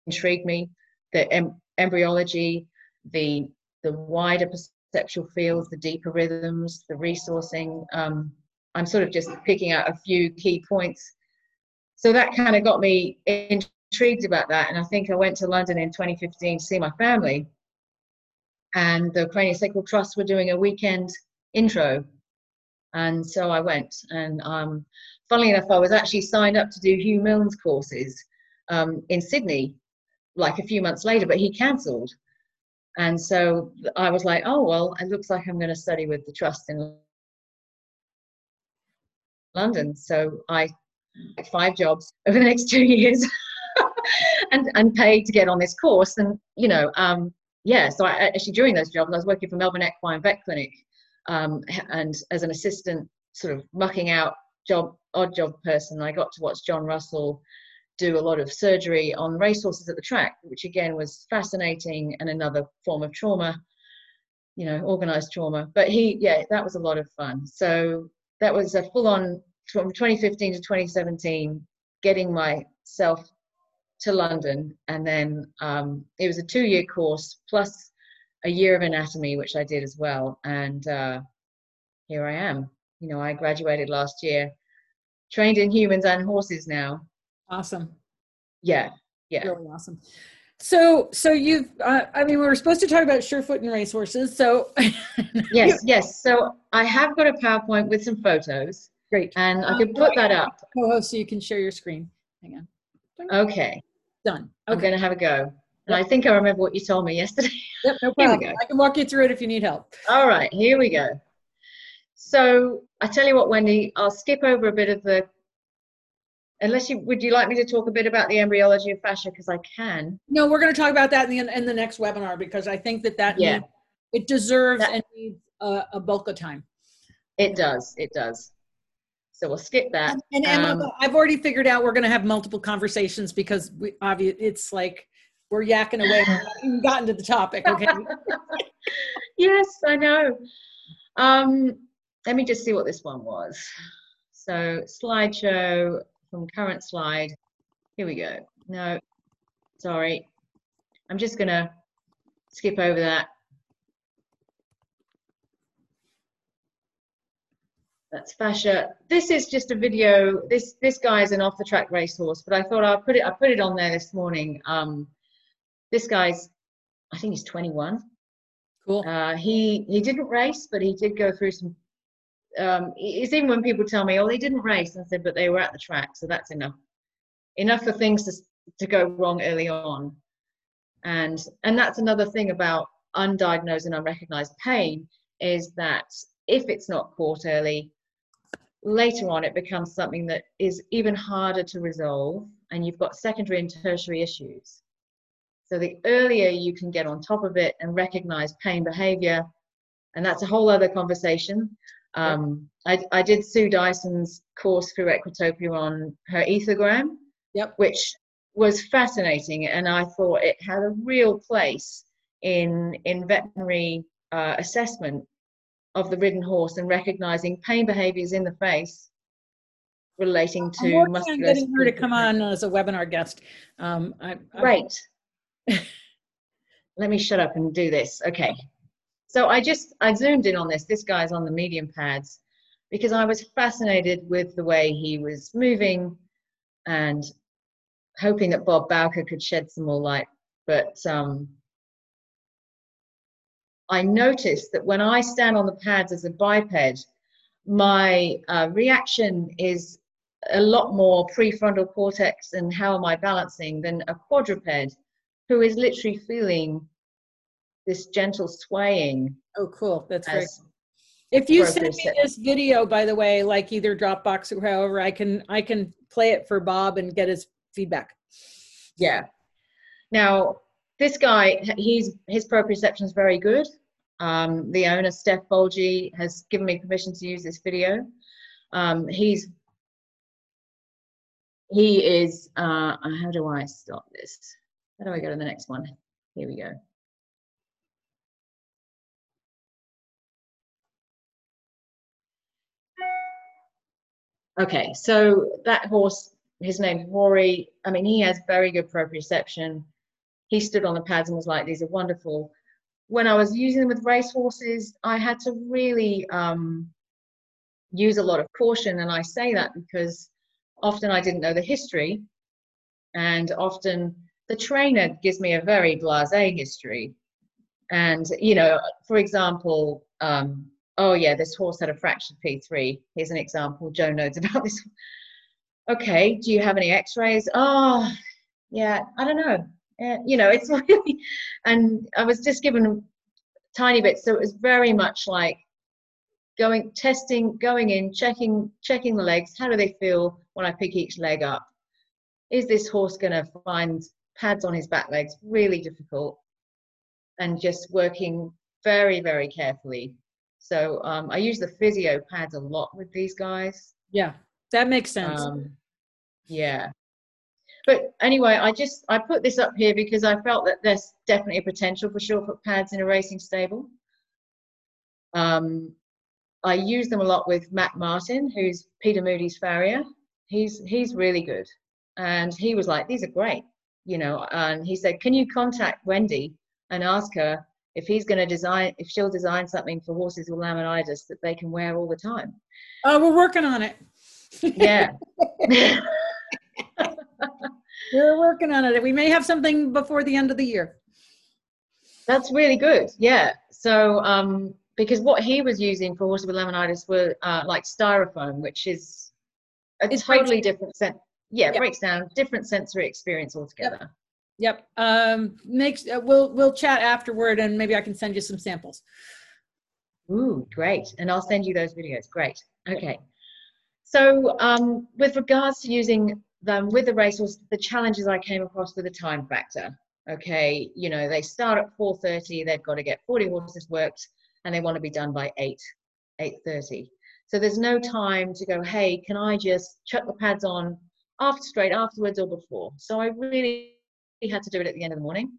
intrigued me the em- embryology the the wider perceptual fields the deeper rhythms the resourcing um, i'm sort of just picking out a few key points. So that kind of got me intrigued about that and i think i went to london in 2015 to see my family. And the craniosacral trust were doing a weekend intro. And so i went and um, funnily enough i was actually signed up to do hugh milne's courses um, in Sydney like a few months later, but he cancelled. And so I was like, oh, well, it looks like I'm going to study with the trust in London. So I had five jobs over the next two years and, and paid to get on this course. And, you know, um, yeah, so I actually during those jobs, I was working for Melbourne Equine Vet Clinic um, and as an assistant, sort of mucking out job odd job person, I got to watch John Russell do a lot of surgery on racehorses at the track, which again was fascinating and another form of trauma, you know, organized trauma. But he, yeah, that was a lot of fun. So that was a full on from 2015 to 2017, getting myself to London. And then um, it was a two year course plus a year of anatomy, which I did as well. And uh, here I am. You know, I graduated last year, trained in humans and horses now. Awesome. Yeah, yeah. Really awesome. So, so you've, uh, I mean, we were supposed to talk about Surefoot and racehorses. So, yes, yes. So I have got a PowerPoint with some photos. Great. And I can put that up. Co-host, so you can share your screen. Hang on. Okay. Done. I'm going to have a go. And I think I remember what you told me yesterday. Yep, no problem. I can walk you through it if you need help. All right, here we go. So I tell you what, Wendy, I'll skip over a bit of the. Unless you would you like me to talk a bit about the embryology of fascia because I can. No, we're going to talk about that in the in the next webinar because I think that that Yeah. needs, it deserves That- and needs a, a bulk of time. It does, it does. So we'll skip that. And, and Emma, Um, I've already figured out we're going to have multiple conversations because we obvious it's like we're yakking away. We haven't gotten to the topic. Okay. yes, I know. Um, let me just see what this one was. So slideshow from current slide. Here we go. No, sorry. I'm just gonna skip over that. That's fascia. This is just a video. This this guy is an off the track racehorse, but I thought I'll put it. I put it on there this morning. Um, this guy's, I think he's 21. cool. Uh, he he didn't race, but he did go through some. Um, it's even when people tell me, "Oh, they didn't race," I said, "But they were at the track, so that's enough. Enough for things to to go wrong early on." And and that's another thing about undiagnosed and unrecognized pain is that if it's not caught early, later on it becomes something that is even harder to resolve, and you've got secondary and tertiary issues. So the earlier you can get on top of it and recognize pain behavior, and that's a whole other conversation. Um, I, I did Sue Dyson's course through Equitopia on her ethogram, Yep. which was fascinating, and I thought it had a real place in in veterinary uh, assessment of the ridden horse and recognizing pain behaviors in the face relating to I'm muscular getting her to come on as a webinar guest. Um, I, I, Great. Let me shut up and do this. Okay. So I just I zoomed in on this. This guy's on the medium pads because I was fascinated with the way he was moving and hoping that Bob Bowker could shed some more light. But um, I noticed that when I stand on the pads as a biped, my uh, reaction is a lot more prefrontal cortex and how am I balancing than a quadruped who is literally feeling this gentle swaying oh, cool. That's great. If you send me this video, by the way, like either Dropbox or however, I can I can play it for Bob and get his feedback. yeah. Now this guy, he's his proprioception is very good. Um, the owner, Steph Bolgi, has given me permission to use this video. Um, he's he is. Uh, how do I stop this? How do I go to the next one? Here we go. Okay, so that horse, his name's Rory. I mean, he has very good proprioception. He stood on the pads and was like, "These are wonderful." When I was using them with race horses, I had to really um, use a lot of caution, and I say that because often I didn't know the history, and often the trainer gives me a very blasé history. And you know, for example, um, oh yeah, this horse had a fractured P3. Here's an example. Joe knows about this. Okay, do you have any X-rays? Oh, yeah, I don't know. Eh, you know, it's really, and I was just given tiny bits, so it was very much like going testing, going in, checking, checking the legs. How do they feel when I pick each leg up? Is this horse going to find pads on his back legs? Really difficult, and just working very, very carefully. So um, I use the physio pads a lot with these guys. Yeah. that makes sense. Um, yeah. But anyway, I just I put this up here because I felt that there's definitely a potential for surefoot pads in a racing stable. Um, I use them a lot with Matt Martin, who's Peter Moody's farrier. He's he's really good, and he was like, "These are great," you know. And he said, "Can you contact Wendy and ask her if he's going to design, if she'll design something for horses with laminitis that they can wear all the time?" Oh, we're working on it. Yeah. we're working on it. We may have something before the end of the year. That's really good. Yeah. So, um, because what he was using for horses with laminitis were uh, like styrofoam, which is a It totally different sen- yeah, breaks down different sensory experience altogether. Yep. Um, makes uh, we'll we'll chat afterward, and maybe I can send you some samples. Ooh, great. And I'll send you those videos. Great. Okay. So, um, with regards to using them with the racehorse, the challenges I came across with the time factor. Okay, you know, they start at 4:30, they've got to get 40 horses worked, and they want to be done by 8, 8:30. So there's no time to go, hey, can I just chuck the pads on after straight afterwards or before? So I really had to do it at the end of the morning.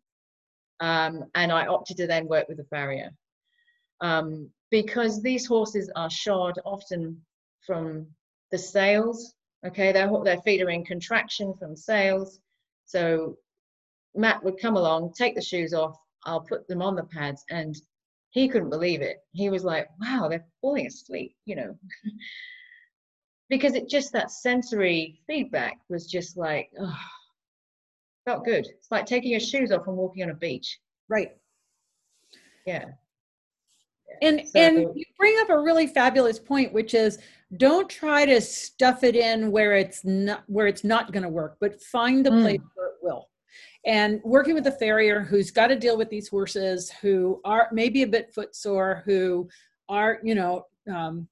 Um, and I opted to then work with the farrier um, because these horses are shod often from the sales, Okay, their their feet are in contraction from sales. So Matt would come along, take the shoes off. I'll put them on the pads, and he couldn't believe it. He was like, "Wow, they're falling asleep," you know, because it just that sensory feedback was just like, oh, felt good. It's like taking your shoes off and walking on a beach. Right. Yeah. And So- and you bring up a really fabulous point, which is don't try to stuff it in where it's not where it's not going to work, but find the Mm. place where it will. And working with a farrier who's got to deal with these horses who are maybe a bit footsore, who are you know um,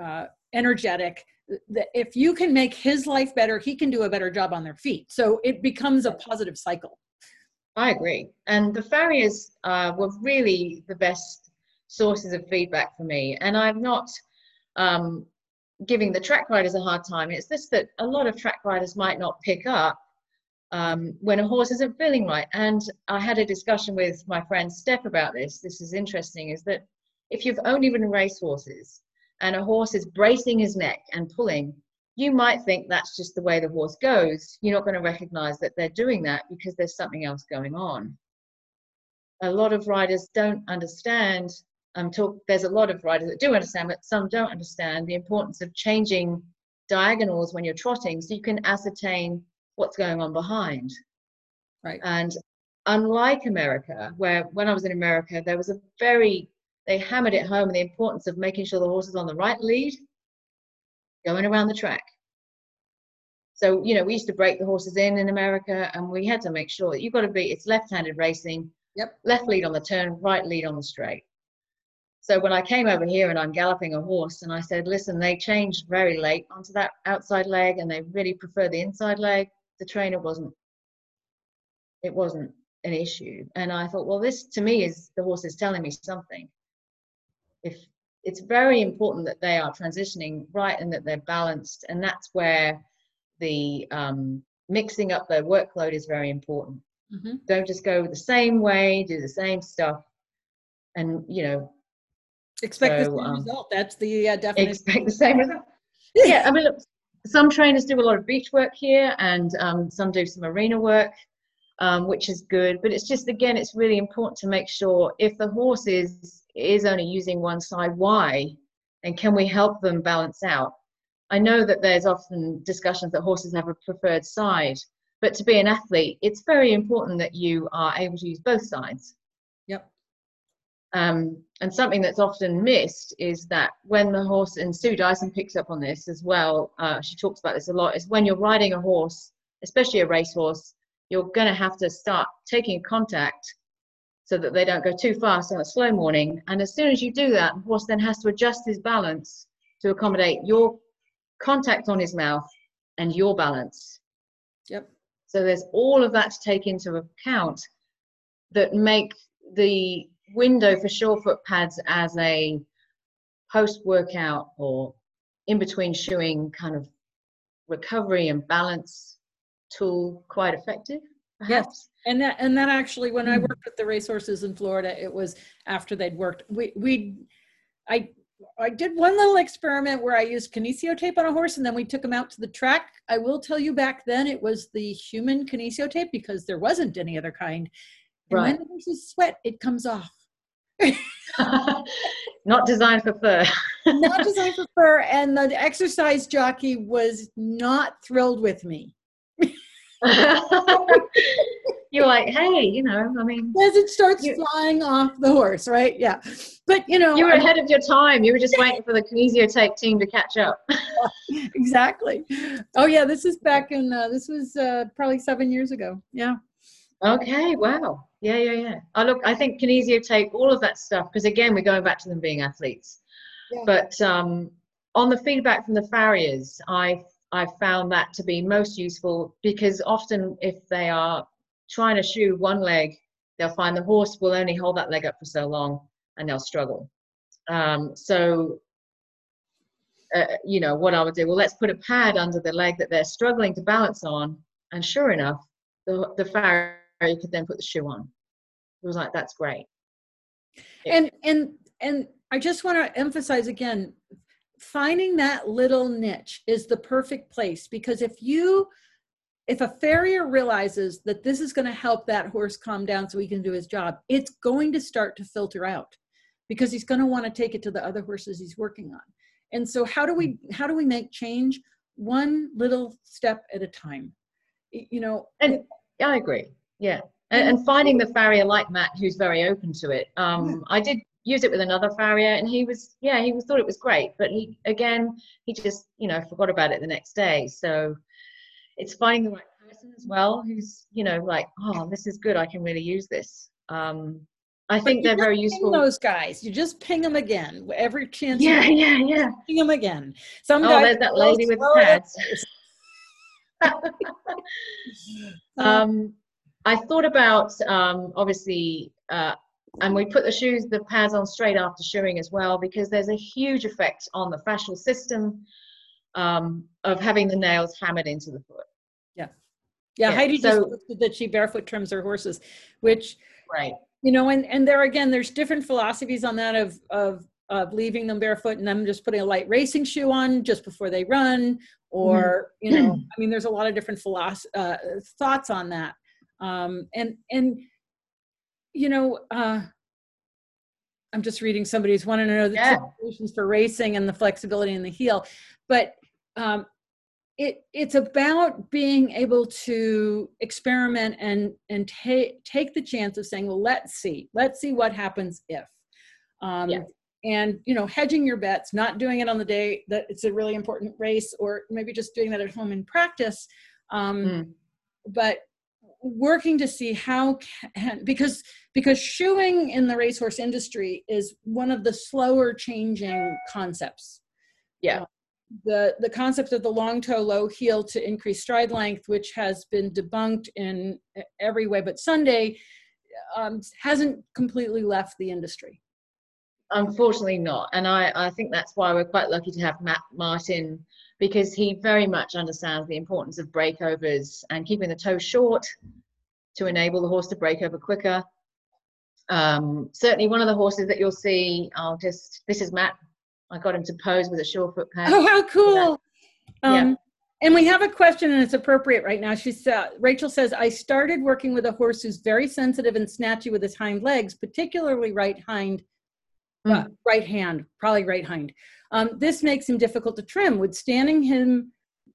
uh, energetic. That if you can make his life better, he can do a better job on their feet. So it becomes a positive cycle. I agree. And the farriers uh, were really the best sources of feedback for me. And I'm not um, giving the track riders a hard time. It's just that a lot of track riders might not pick up um, when a horse isn't feeling right. And I had a discussion with my friend Steph about this. This is interesting is that if you've only ridden race horses and a horse is bracing his neck and pulling, you might think that's just the way the horse goes. You're not going to recognize that they're doing that because there's something else going on. A lot of riders don't understand. Um, talk, there's a lot of riders that do understand, but some don't understand the importance of changing diagonals when you're trotting so you can ascertain what's going on behind. Right. And unlike America, where when I was in America, there was a very, they hammered it home the importance of making sure the horse is on the right lead going around the track. So, you know, we used to break the horses in in America and we had to make sure that you've got to be, it's left handed racing, Yep. left lead on the turn, right lead on the straight. So when I came over here and I'm galloping a horse and I said, listen, they changed very late onto that outside leg and they really prefer the inside leg, the trainer wasn't, it wasn't an issue. And I thought, well, this to me is the horse is telling me something. If it's very important that they are transitioning right and that they're balanced, and that's where the um, mixing up their workload is very important. Mhm. Don't just go the same way, do the same stuff, and you know Expect the same um, result. That's the uh, definition. expect the same result. yeah, I mean, look, some trainers do a lot of beach work here, and um, some do some arena work, um, which is good. But it's just again, it's really important to make sure if the horse is is only using one side, why, and can we help them balance out? I know that there's often discussions that horses have a preferred side, but to be an athlete, it's very important that you are able to use both sides. Yep. Um, and something that's often missed is that when the horse, and Sue Dyson picks up on this as well, uh, she talks about this a lot, is when you're riding a horse, especially a racehorse, you're going to have to start taking contact so that they don't go too fast on a slow morning. And as soon as you do that, the horse then has to adjust his balance to accommodate your contact on his mouth and your balance. Yep. So there's all of that to take into account that make the window for surefoot pads as a post workout or in between shoeing kind of recovery and balance tool quite effective. Perhaps? Yes, and that and that actually, when I Mm. worked with the racehorses in Florida, it was after they'd worked. We we, I I did one little experiment where I used kinesio tape on a horse, and then we took him out to the track. I will tell you, back then it was the human kinesio tape because there wasn't any other kind. And Right. when the horses sweat, it comes off. Not designed for fur. Not designed for fur, and the exercise jockey was not thrilled with me. You're like, hey, you know, I mean, As it starts You- flying off the horse, right? Yeah, but you know, you were I- ahead of your time. You were just waiting for the kinesio tape team to catch up. exactly. Oh yeah, this is back in uh, this was uh, probably seven years ago. Yeah. Okay, wow. Yeah, yeah, yeah. I look, I think kinesio tape, all of that stuff, because again, we're going back to them being athletes. Yeah. But um, on the feedback from the farriers, I I found that to be most useful because often if they are trying to shoe one leg, they'll find the horse will only hold that leg up for so long and they'll struggle. Um, so, uh, you know, what I would do, well, let's put a pad under the leg that they're struggling to balance on. And sure enough, the, the farrier could then put the shoe on. It was like, that's great. And and and I just want to emphasize again, finding that little niche is the perfect place because if you if a farrier realizes that this is going to help that horse calm down so he can do his job, it's going to start to filter out because he's going to want to take it to the other horses he's working on. And so how do we how do we make change one little step at a time? You know, And I agree. Yeah. And, and finding the farrier like Matt, who's very open to it. Um, I did use it with another farrier and he was, yeah, he was, thought it was great. But he, again, he just, you know, forgot about it the next day. So it's finding the right person as well who's, you know, like, oh, this is good. I can really use this. Um, I But think they're very useful. Those guys, you just ping them again every chance. Yeah, yeah, yeah. ping them again. Some Oh, guys there's that lady with pads. Um, I thought about um, obviously, uh, and we put the shoes, the pads on straight after shoeing as well, because there's a huge effect on the fascial system um, of having the nails hammered into the foot. yeah, yeah, Heidi just so- posted that she barefoot trims her horses, which Right. you know, and and there again, there's different philosophies on that of of of leaving them barefoot and them just putting a light racing shoe on just before they run, or you know, I mean, there's a lot of different philosoph- uh, thoughts on that, um, and and you know. Uh, I'm just reading somebody's wanting to know the Yeah. solutions for racing and the flexibility in the heel, but um, it it's about being able to experiment and and take take the chance of saying, well, let's see, let's see what happens if. Um. And you know, hedging your bets, not doing it on the day that it's a really important race, or maybe just doing that at home in practice. Um, Mm. But working to see how can because because shoeing in the racehorse industry is one of the slower changing concepts Yeah. the the concept of the long toe low heel to increase stride length which has been debunked in every way but sunday um, hasn't completely left the industry Unfortunately not. And I, I think that's why we're quite lucky to have Matt Martin because he very much understands the importance of breakovers and keeping the toe short to enable the horse to break over quicker. Um, certainly one of the horses that you'll see, I'll just, this is Matt. I got him to pose with a surefoot pad. oh how cool Yeah. um, and we have a question and it's appropriate right now She said, rachel says i started working with a horse who's very sensitive and snatchy with his hind legs particularly right hind uh, right hand, probably right hind. Um, this makes him difficult to trim. Would standing him,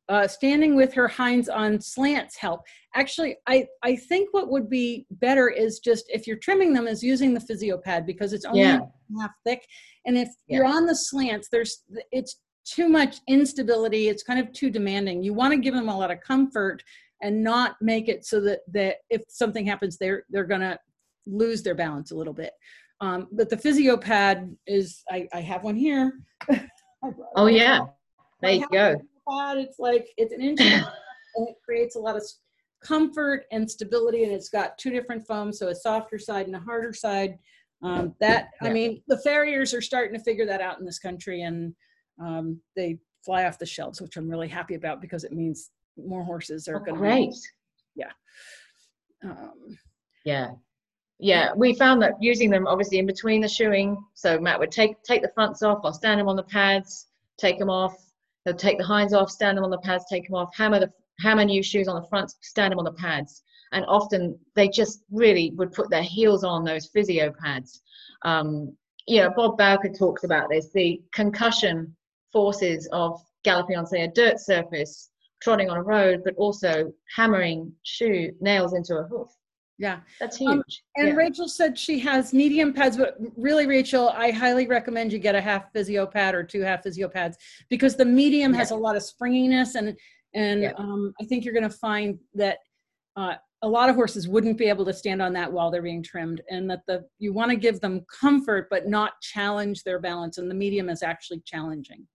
uh, standing with her hinds on slants help? Actually, I I think what would be better is just if you're trimming them is using the physio pad because it's only Yeah. half thick, and if you're on the slants, there's it's too much instability. It's kind of too demanding. You want to give them a lot of comfort and not make it so that that if something happens, they're they're gonna lose their balance a little bit. Um, but the physio pad is, I, I have one here. Oh yeah, there you go. Pad. It's like, it's an inch and a half, and it creates a lot of comfort and stability. And it's got two different foams, so a softer side and a harder side. Um, that, I mean, the farriers are starting to figure that out in this country and um, they, fly off the shelves, which I'm really happy about because it means more horses are Oh, going to great. yeah. Um, Yeah. Yeah, we found that using them obviously in between the shoeing. So Matt would take take the fronts off, I'll stand them on the pads, take them off. He'll take the hinds off, stand them on the pads, take them off, hammer the hammer new shoes on the fronts, stand them on the pads. And often they just really would put their heels on those physio pads. Um, Bob Bowker talks about this, the concussion forces of galloping on, say, a dirt surface, trotting on a road, but also hammering shoe nails into a hoof. Yeah. That's huge. Um, And yeah. Rachel said she has medium pads, but really, Rachel, I highly recommend you get a half physio pad or two half physio pads because the medium has a lot of springiness, and and Yeah. um, I think you're going to find that uh, a lot of horses wouldn't be able to stand on that while they're being trimmed, and that the you want to give them comfort but not challenge their balance, and the medium is actually challenging.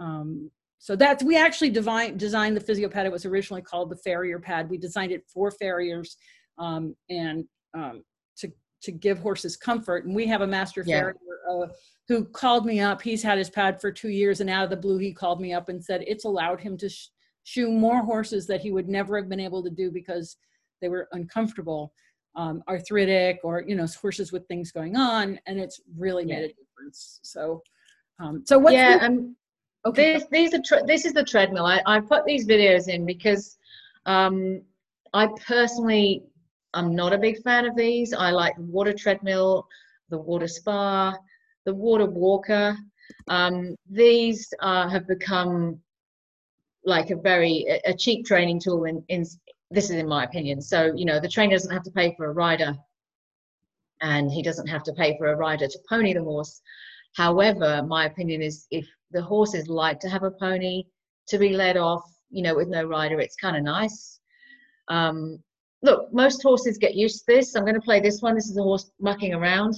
Um, so that's we actually divine, designed the physio pad. It was originally called the farrier pad. We designed it for farriers um, and um, to to give horses comfort. And we have a master Yeah. farrier uh, who called me up. He's had his pad for two years, and out of the blue, he called me up and said it's allowed him to sh- shoe more horses that he would never have been able to do because they were uncomfortable, um, arthritic, or you know, horses with things going on, and it's really made a difference. So, um, so what's yeah, the- um, okay? this these are tre- this is the treadmill. I, I put these videos in because um, I personally I'm not a big fan of these. I like the water treadmill, the water spa, the water walker. Um, these uh, have become like a very a, cheap training tool in, in this is in my opinion. So you know the trainer doesn't have to pay for a rider, and he doesn't have to pay for a rider to pony the horse. However, my opinion is if the horses like to have a pony to be led off, you know, with no rider, it's kind of nice. Um, look, most horses get used to this. I'm going to play this one. This is a horse mucking around.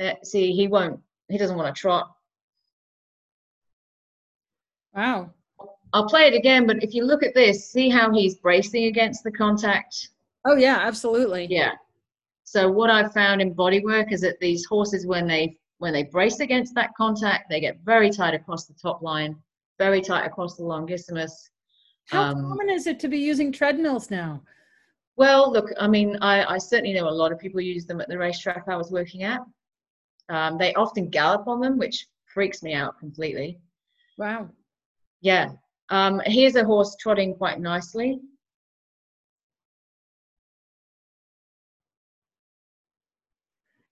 Uh, see, he won't. He doesn't want to trot. wow. I'll play it again, but if you look at this, see how he's bracing against the contact. Oh yeah, absolutely. Yeah. So what I've found in body work is that these horses, when they when they brace against that contact, they get very tight across the top line, very tight across the longissimus. How Um, common is it to be using treadmills now? Well, look, I mean, I, I certainly know a lot of people use them at the racetrack I was working at. Um, they often gallop on them, which freaks me out completely. Wow. Yeah. Um, here's a horse trotting quite nicely.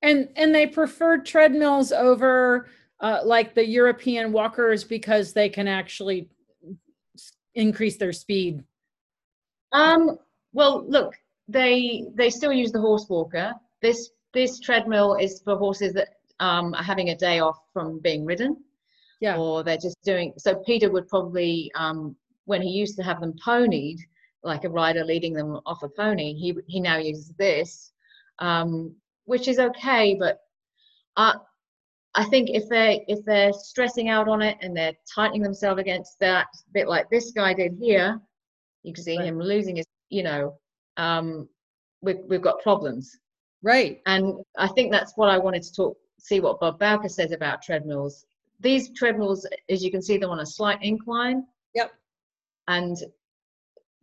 And and they prefer treadmills over uh, like the European walkers because they can actually increase their speed. Um, well, look, they they still use the horse walker. This this treadmill is for horses that um, are having a day off from being ridden. Yeah. or they're just doing so peter would probably um, when he used to have them ponied like a rider leading them off a pony he he now uses this um, which is okay but uh, i think if they if they're stressing out on it and they're tightening themselves against that bit like this guy did here you can see Right. him losing his you know um, we've, we've got problems Right. and I think that's what I wanted to talk, see what Bob Bowker says about treadmills. These treadmills, as you can see, they're on a slight incline. Yep. And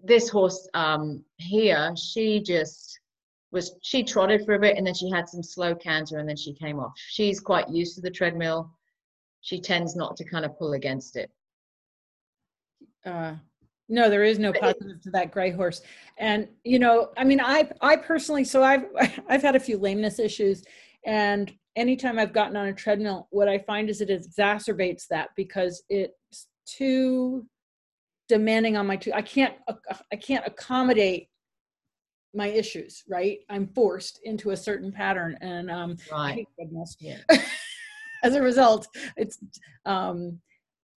this horse um, here, she just was, she trotted for a bit and then she had some slow canter and then she came off. She's quite used to the treadmill. She tends not to kind of pull against it. Uh, no, there is no positive to that gray horse. And you know, I mean, I I personally, so I've I've had a few lameness issues, and anytime I've gotten on a treadmill, what I find is it exacerbates that because it's too demanding on my two. I can't I can't accommodate my issues. Right, I'm forced into a certain pattern, and um, Right. Yeah. As a result, it's um,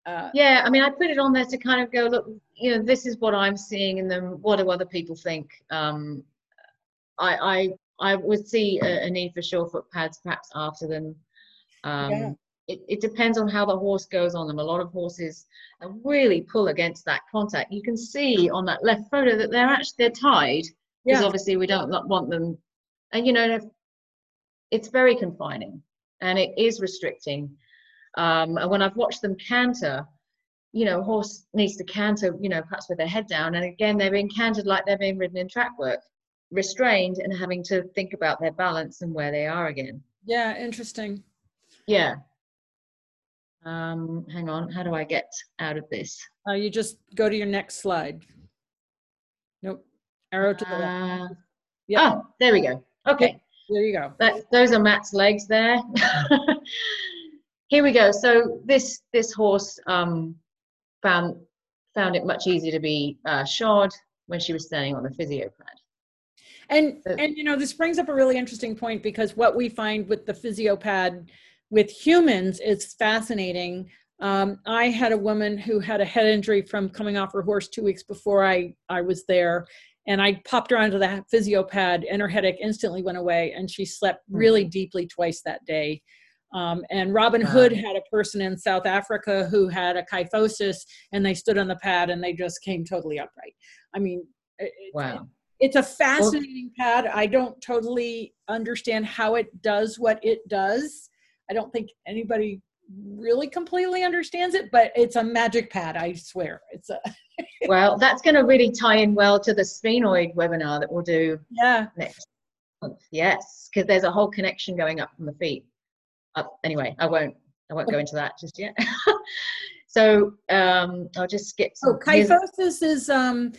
uh, Yeah, I mean, I put it on there to kind of go, look, you know, this is what I'm seeing in them. What do other people think? Um, I, I, I would see a, a need for Surefoot pads perhaps after them. Um, Yeah. it, it depends on how the horse goes on them. A lot of horses really pull against that contact. You can see on that left photo that they're actually they're tied because Yeah. obviously we don't want them. And you know, it's very confining and it is restricting. Um, and when I've watched them canter, you know, horse needs to canter, you know, perhaps with their head down. And again, they're being cantered like they're being ridden in track work, restrained and having to think about their balance and where they are again. Yeah, interesting. Yeah. Um, hang on, how do I get out of this? Uh, you just go to your next slide. Nope. Arrow to the left. Uh, Yeah, Oh, there we go. Okay. there you go. That, those are Matt's legs there. Here we go. So this this horse um, found found it much easier to be uh, shod when she was standing on the physio pad. And Uh, and you know this brings up a really interesting point because what we find with the physiopad with humans is fascinating. Um, I had a woman who had a head injury from coming off her horse two weeks before I I was there, and I popped her onto the physiopad, and her headache instantly went away, and she slept Hmm. really deeply twice that day. Um, and Robyn Wow. Hood had a person in South Africa who had a kyphosis, and they stood on the pad and they just came totally upright. I mean, it, it- Wow. it's a fascinating pad. I don't totally understand how it does what it does. I don't think anybody really completely understands it, but it's a magic pad. I swear. It's a Well, that's going to really tie in well to the sphenoid webinar that we'll do yeah. next month. Yes, because there's a whole connection going up from the feet. Up anyway, I won't. I won't go into that just yet. so um, I'll just skip. So Some, here's- kyphosis is um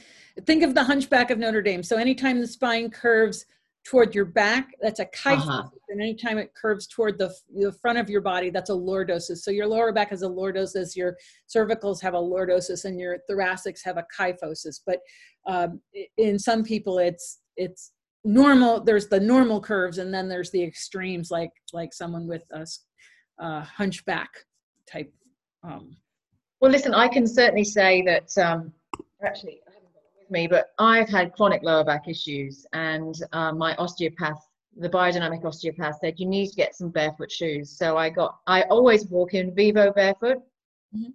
think of the hunchback of Notre Dame. So anytime the spine curves toward your back, that's a kyphosis. Uh-huh. And anytime it curves toward the, the front of your body, that's a lordosis. So your lower back has a lordosis, your cervicals have a lordosis, and your thoracics have a kyphosis. But um, in some people, it's it's normal. There's the normal curves, and then there's the extremes, like like someone with a, uh, hunchback type. Um, Well, listen, I can certainly say that. Um, actually, I haven't got it with me, but I've had chronic lower back issues, and uh, my osteopath, the biodynamic osteopath, said you need to get some barefoot shoes. So I got. I always walk in Vivo barefoot, Mhm.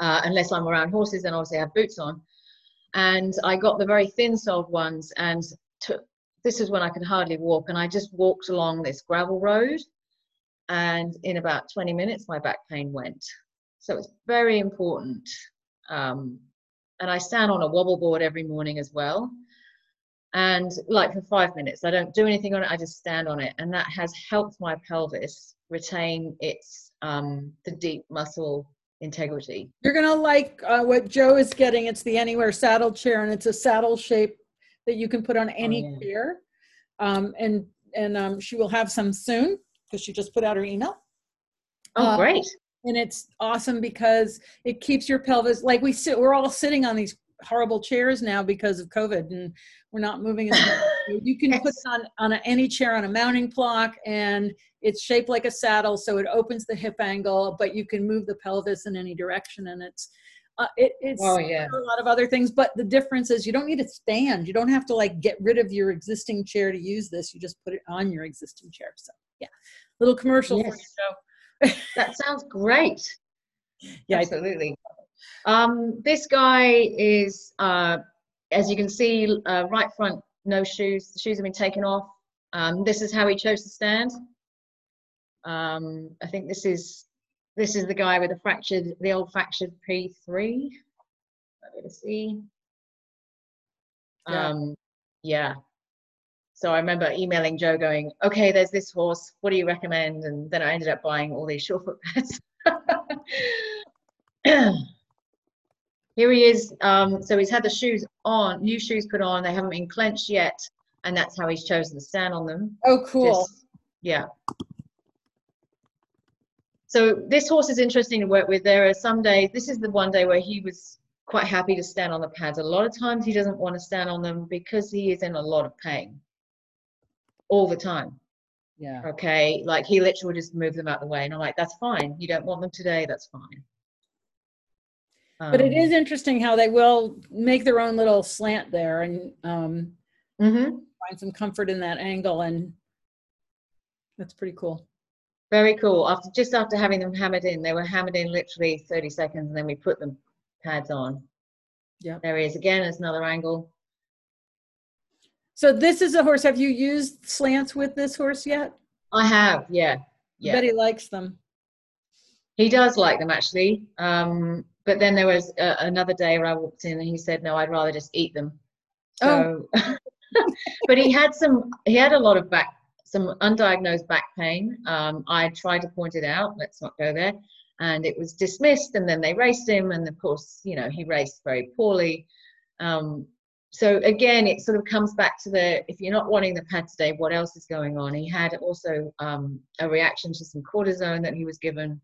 uh, unless I'm around horses, then obviously I have boots on. And I got the very thin soled ones, and took. This is when I could hardly walk, and I just walked along this gravel road, and in about 20 minutes, my back pain went. So it's very important. Um, and I stand on a wobble board every morning as well. And like for five minutes, I don't do anything on it. I just stand on it, and that has helped my pelvis retain its um, the deep muscle integrity. You're gonna like uh, what Joe is getting. It's the Anywhere saddle chair, and it's a saddle shape that you can put on any yeah. chair. Um, and and um, she will have some soon because she just put out her email. Oh, Uh, great! And it's awesome because it keeps your pelvis like we sit. We're all sitting on these horrible chairs now because of COVID, and we're not moving. As you can put it on on a, any chair on a mounting block, and it's shaped like a saddle, so it opens the hip angle, but you can move the pelvis in any direction, and it's uh, it, it's Oh, yeah. a lot of other things. But the difference is you don't need to stand. You don't have to like get rid of your existing chair to use this. You just put it on your existing chair. So yeah, little commercial for you, Yes. Joe. That sounds great. Yeah, absolutely. Um, this guy is, uh, as you can see, uh, right front, no shoes. The shoes have been taken off. Um, this is how he chose to stand. Um, I think this is this is the guy with the fractured, the old fractured P3. Let's see. Yeah. Um, yeah. So I remember emailing Joe going, okay, there's this horse. What do you recommend? And then I ended up buying all these Surefoot pads. Here he is. Um, so he's had the shoes on, new shoes put on. They haven't been clenched yet. And that's how he's chosen to stand on them. Oh, cool. Just- yeah. So this horse is interesting to work with. There are some days, this is the one day where he was quite happy to stand on the pads. A lot of times he doesn't want to stand on them because he is in a lot of pain all the time. yeah. Okay. Like he literally would just move them out the way. And I'm like, that's fine. You don't want them today. That's fine. But it Um, interesting how they will make their own little slant there and um, mhm. find some comfort in that angle, and that's pretty cool. Very cool. After just after having them hammered in, they were hammered in literally 30 seconds, and then we put the pads on. Yeah. There he is again. There's another angle. So this is a horse. Have you used slants with this horse yet? I have, yeah, I yeah. bet he likes them. He does like them actually. Um, but then there was uh, another day where I walked in and he said, "No, I'd rather just eat them." So, oh. but he had some. He had a lot of back, some undiagnosed back pain. Um, I tried to point it out. Let's not go there. And it was dismissed, and then they raced him, and of course, you know, he raced very poorly. Um, so again, it sort of comes back to the if you're not wanting the pad today, what else is going on? He had also um, a reaction to some cortisone that he was given.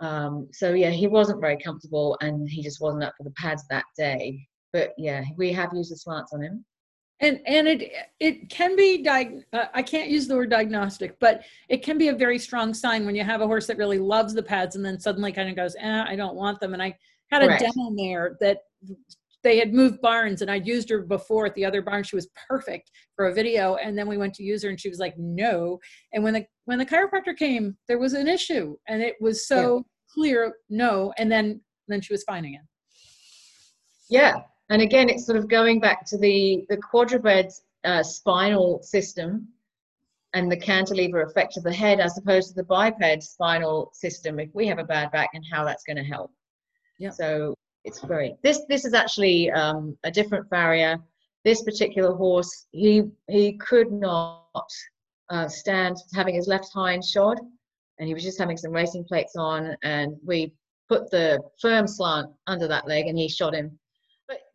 Um, so yeah, he wasn't very comfortable, and he just wasn't up for the pads that day. But yeah, we have used the slants on him. And and it it can be diag- uh, I can't use the word diagnostic, but it can be a very strong sign when you have a horse that really loves the pads and then suddenly kind of goes, eh, I don't want them. And I had a demo mare that they had moved barns and I'd used her before at the other barn. She was perfect for a video. And then we went to use her and she was like, no. And when the when the chiropractor came, there was an issue and it was so yeah. clear, no. And then then she was fine again. Yeah. And again, it's sort of going back to the the quadruped's uh, spinal system and the cantilever effect of the head as opposed to the biped spinal system if we have a bad back and how that's going to help. Yeah. So it's great. This this is actually um, a different farrier. This particular horse, he he could not uh, stand having his left hind shod, and he was just having some racing plates on, and we put the firm slant under that leg, and he shot him.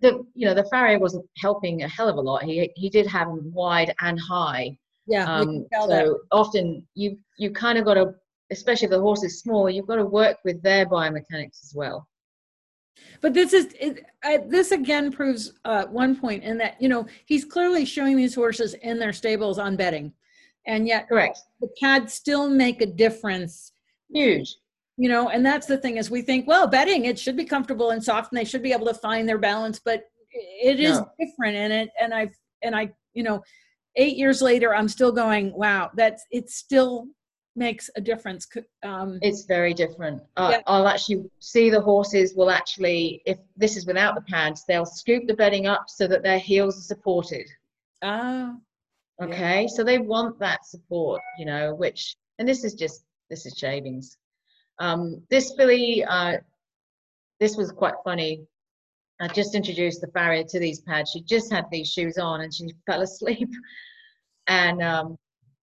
The you know the farrier wasn't helping a hell of a lot. He he did have him wide and high. Yeah. Um, so that. often you you kind of got to, especially if the horse is small, you've got to work with their biomechanics as well but this is it, I, this again proves uh, one point in that you know he's clearly showing these horses in their stables on bedding and yet correct the pads still make a difference huge you know and that's the thing is we think well bedding it should be comfortable and soft and they should be able to find their balance but it is no. different in it and i've and i you know eight years later i'm still going wow that's it's still makes a difference. Um, it's very different. Uh, yeah. I'll actually see the horses will actually, if this is without the pads, they'll scoop the bedding up so that their heels are supported. Ah. Okay, yeah. so they want that support, you know, which, and this is just, this is shavings. Um, this filly, uh, this was quite funny. I just introduced the farrier to these pads. She just had these shoes on and she fell asleep. And um,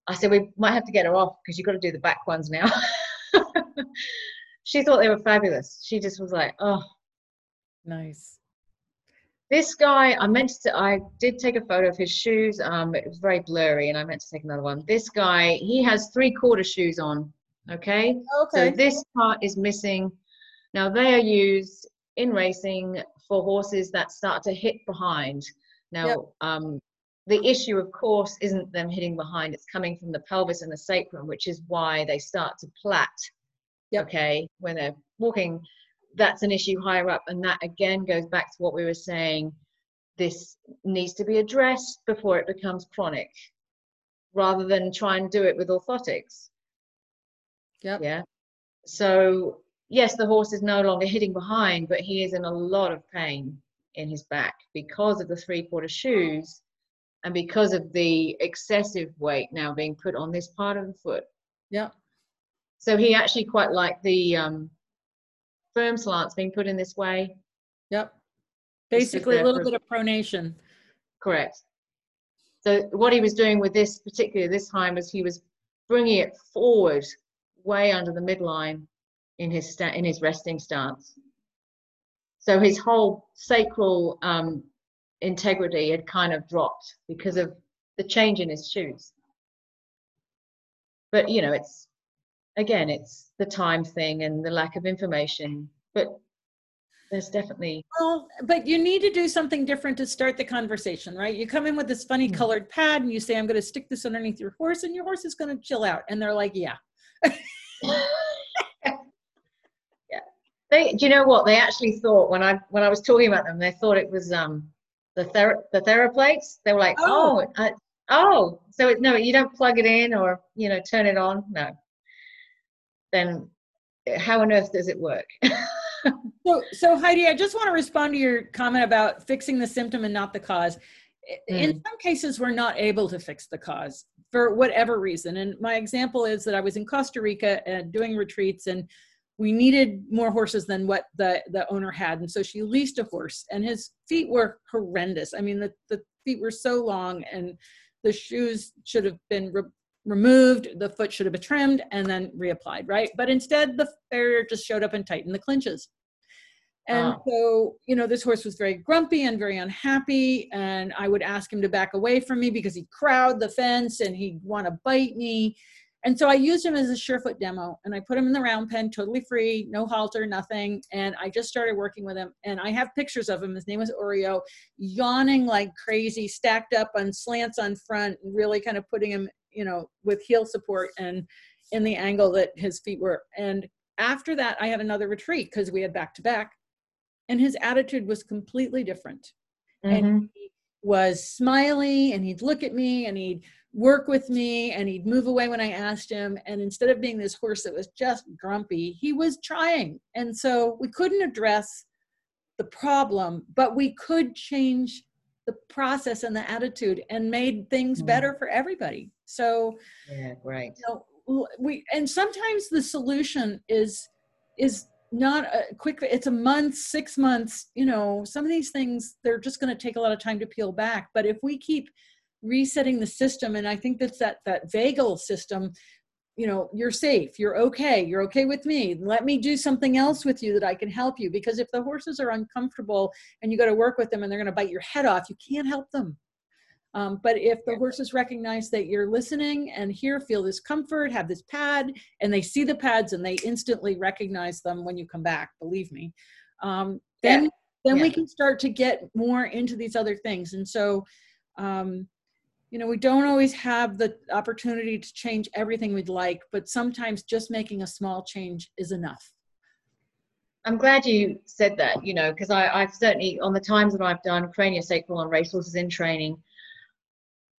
I said, we might have to get her off because you've got to do the back ones now. she thought they were fabulous. She just was like, oh. Nice. This guy, I meant to, I did take a photo of his shoes. Um, it was very blurry and I meant to take another one. This guy, he has three quarter shoes on. Okay. Okay. So this part is missing. Now they are used in racing for horses that start to hit behind. Now, yep. um, the issue, of course, isn't them hitting behind, it's coming from the pelvis and the sacrum, which is why they start to plait. Yep. Okay, when they're walking, that's an issue higher up. And that again goes back to what we were saying. This needs to be addressed before it becomes chronic, rather than try and do it with orthotics. Yep. Yeah. So, yes, the horse is no longer hitting behind, but he is in a lot of pain in his back because of the three quarter shoes and because of the excessive weight now being put on this part of the foot. Yeah. So he actually quite liked the um, firm slants being put in this way. Yep. Basically, a little bit of pronation. Correct. So what he was doing with this particular this time was he was bringing it forward, way under the midline, in his sta- in his resting stance. So his whole sacral um, integrity had kind of dropped because of the change in his shoes. But you know, it's again, it's the time thing and the lack of information. But there's definitely well, but you need to do something different to start the conversation, right? You come in with this funny mm-hmm. colored pad and you say, "I'm going to stick this underneath your horse," and your horse is going to chill out, and they're like, "Yeah." Yeah. They, do you know what they actually thought when I when I was talking about them? They thought it was um the ther- the theraplates. They were like, oh, oh, uh, oh, so it, no, you don't plug it in or you know turn it on. No. Then how on earth does it work? so, so Heidi, I just want to respond to your comment about fixing the symptom and not the cause. Mm. In some cases, we're not able to fix the cause for whatever reason. And my example is that I was in Costa Rica and doing retreats, and we needed more horses than what the the owner had. And so she leased a horse and his feet were horrendous. I mean the, the feet were so long and the shoes should have been re- removed the foot should have been trimmed and then reapplied right? But instead the farrier just showed up and tightened the clinches and Oh. so, you know, this horse was very grumpy and very unhappy. And I would ask him to back away from me because he'd crowd the fence and he'd want to bite me. And so I used him as a surefoot demo and I put him in the round pen, totally free, no halter, nothing. And I just started working with him. And I have pictures of him. His name was Oreo, yawning like crazy, stacked up on slants on front, really kind of putting him, you know, with heel support and in the angle that his feet were. And after that, I had another retreat because we had back to back and his attitude was completely different Mhm. and he was smiley and he'd look at me and he'd work with me and he'd move away when i asked him and instead of being this horse that was just grumpy he was trying and so we couldn't address the problem but we could change the process and the attitude and made things Mm. better for everybody so yeah, great. you know, we and sometimes the solution is is not a quick it's a month six months you know some of these things they're just going to take a lot of time to peel back. But if we keep resetting the system and i think that's that that vagal system you know you're safe you're okay you're okay with me let me do something else with you that i can help you. Because if the horses are uncomfortable and you go to work with them and they're going to bite your head off you can't help them um, but if the horses recognize that you're listening and here feel this comfort, have this pad, and they see the pads and they instantly recognize them when you come back, believe me, um, then then we can start to get more into these other things. And so, um, you know, we don't always have the opportunity to change everything we'd like, but sometimes just making a small change is enough. I'm glad you said that, you know, because I've certainly, on the times that I've done craniosacral on racehorses in training,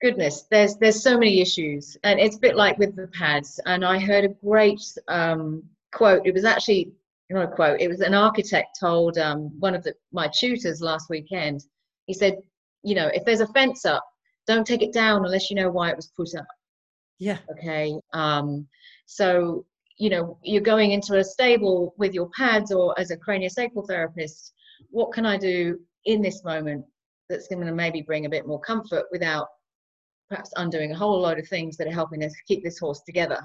goodness, there's there's so many issues, and it's a bit like with the pads. And I heard a great um, quote. It was actually not a quote. It was an architect told um, one of the, my tutors last weekend. He said, you know, if there's a fence up, don't take it down unless you know why it was put up Yeah. okay um, so you know you're going into a stable with your pads or as a craniosacral therapist what can i do in this moment that's going to maybe bring a bit more comfort without perhaps undoing a whole load of things that are helping us keep this horse together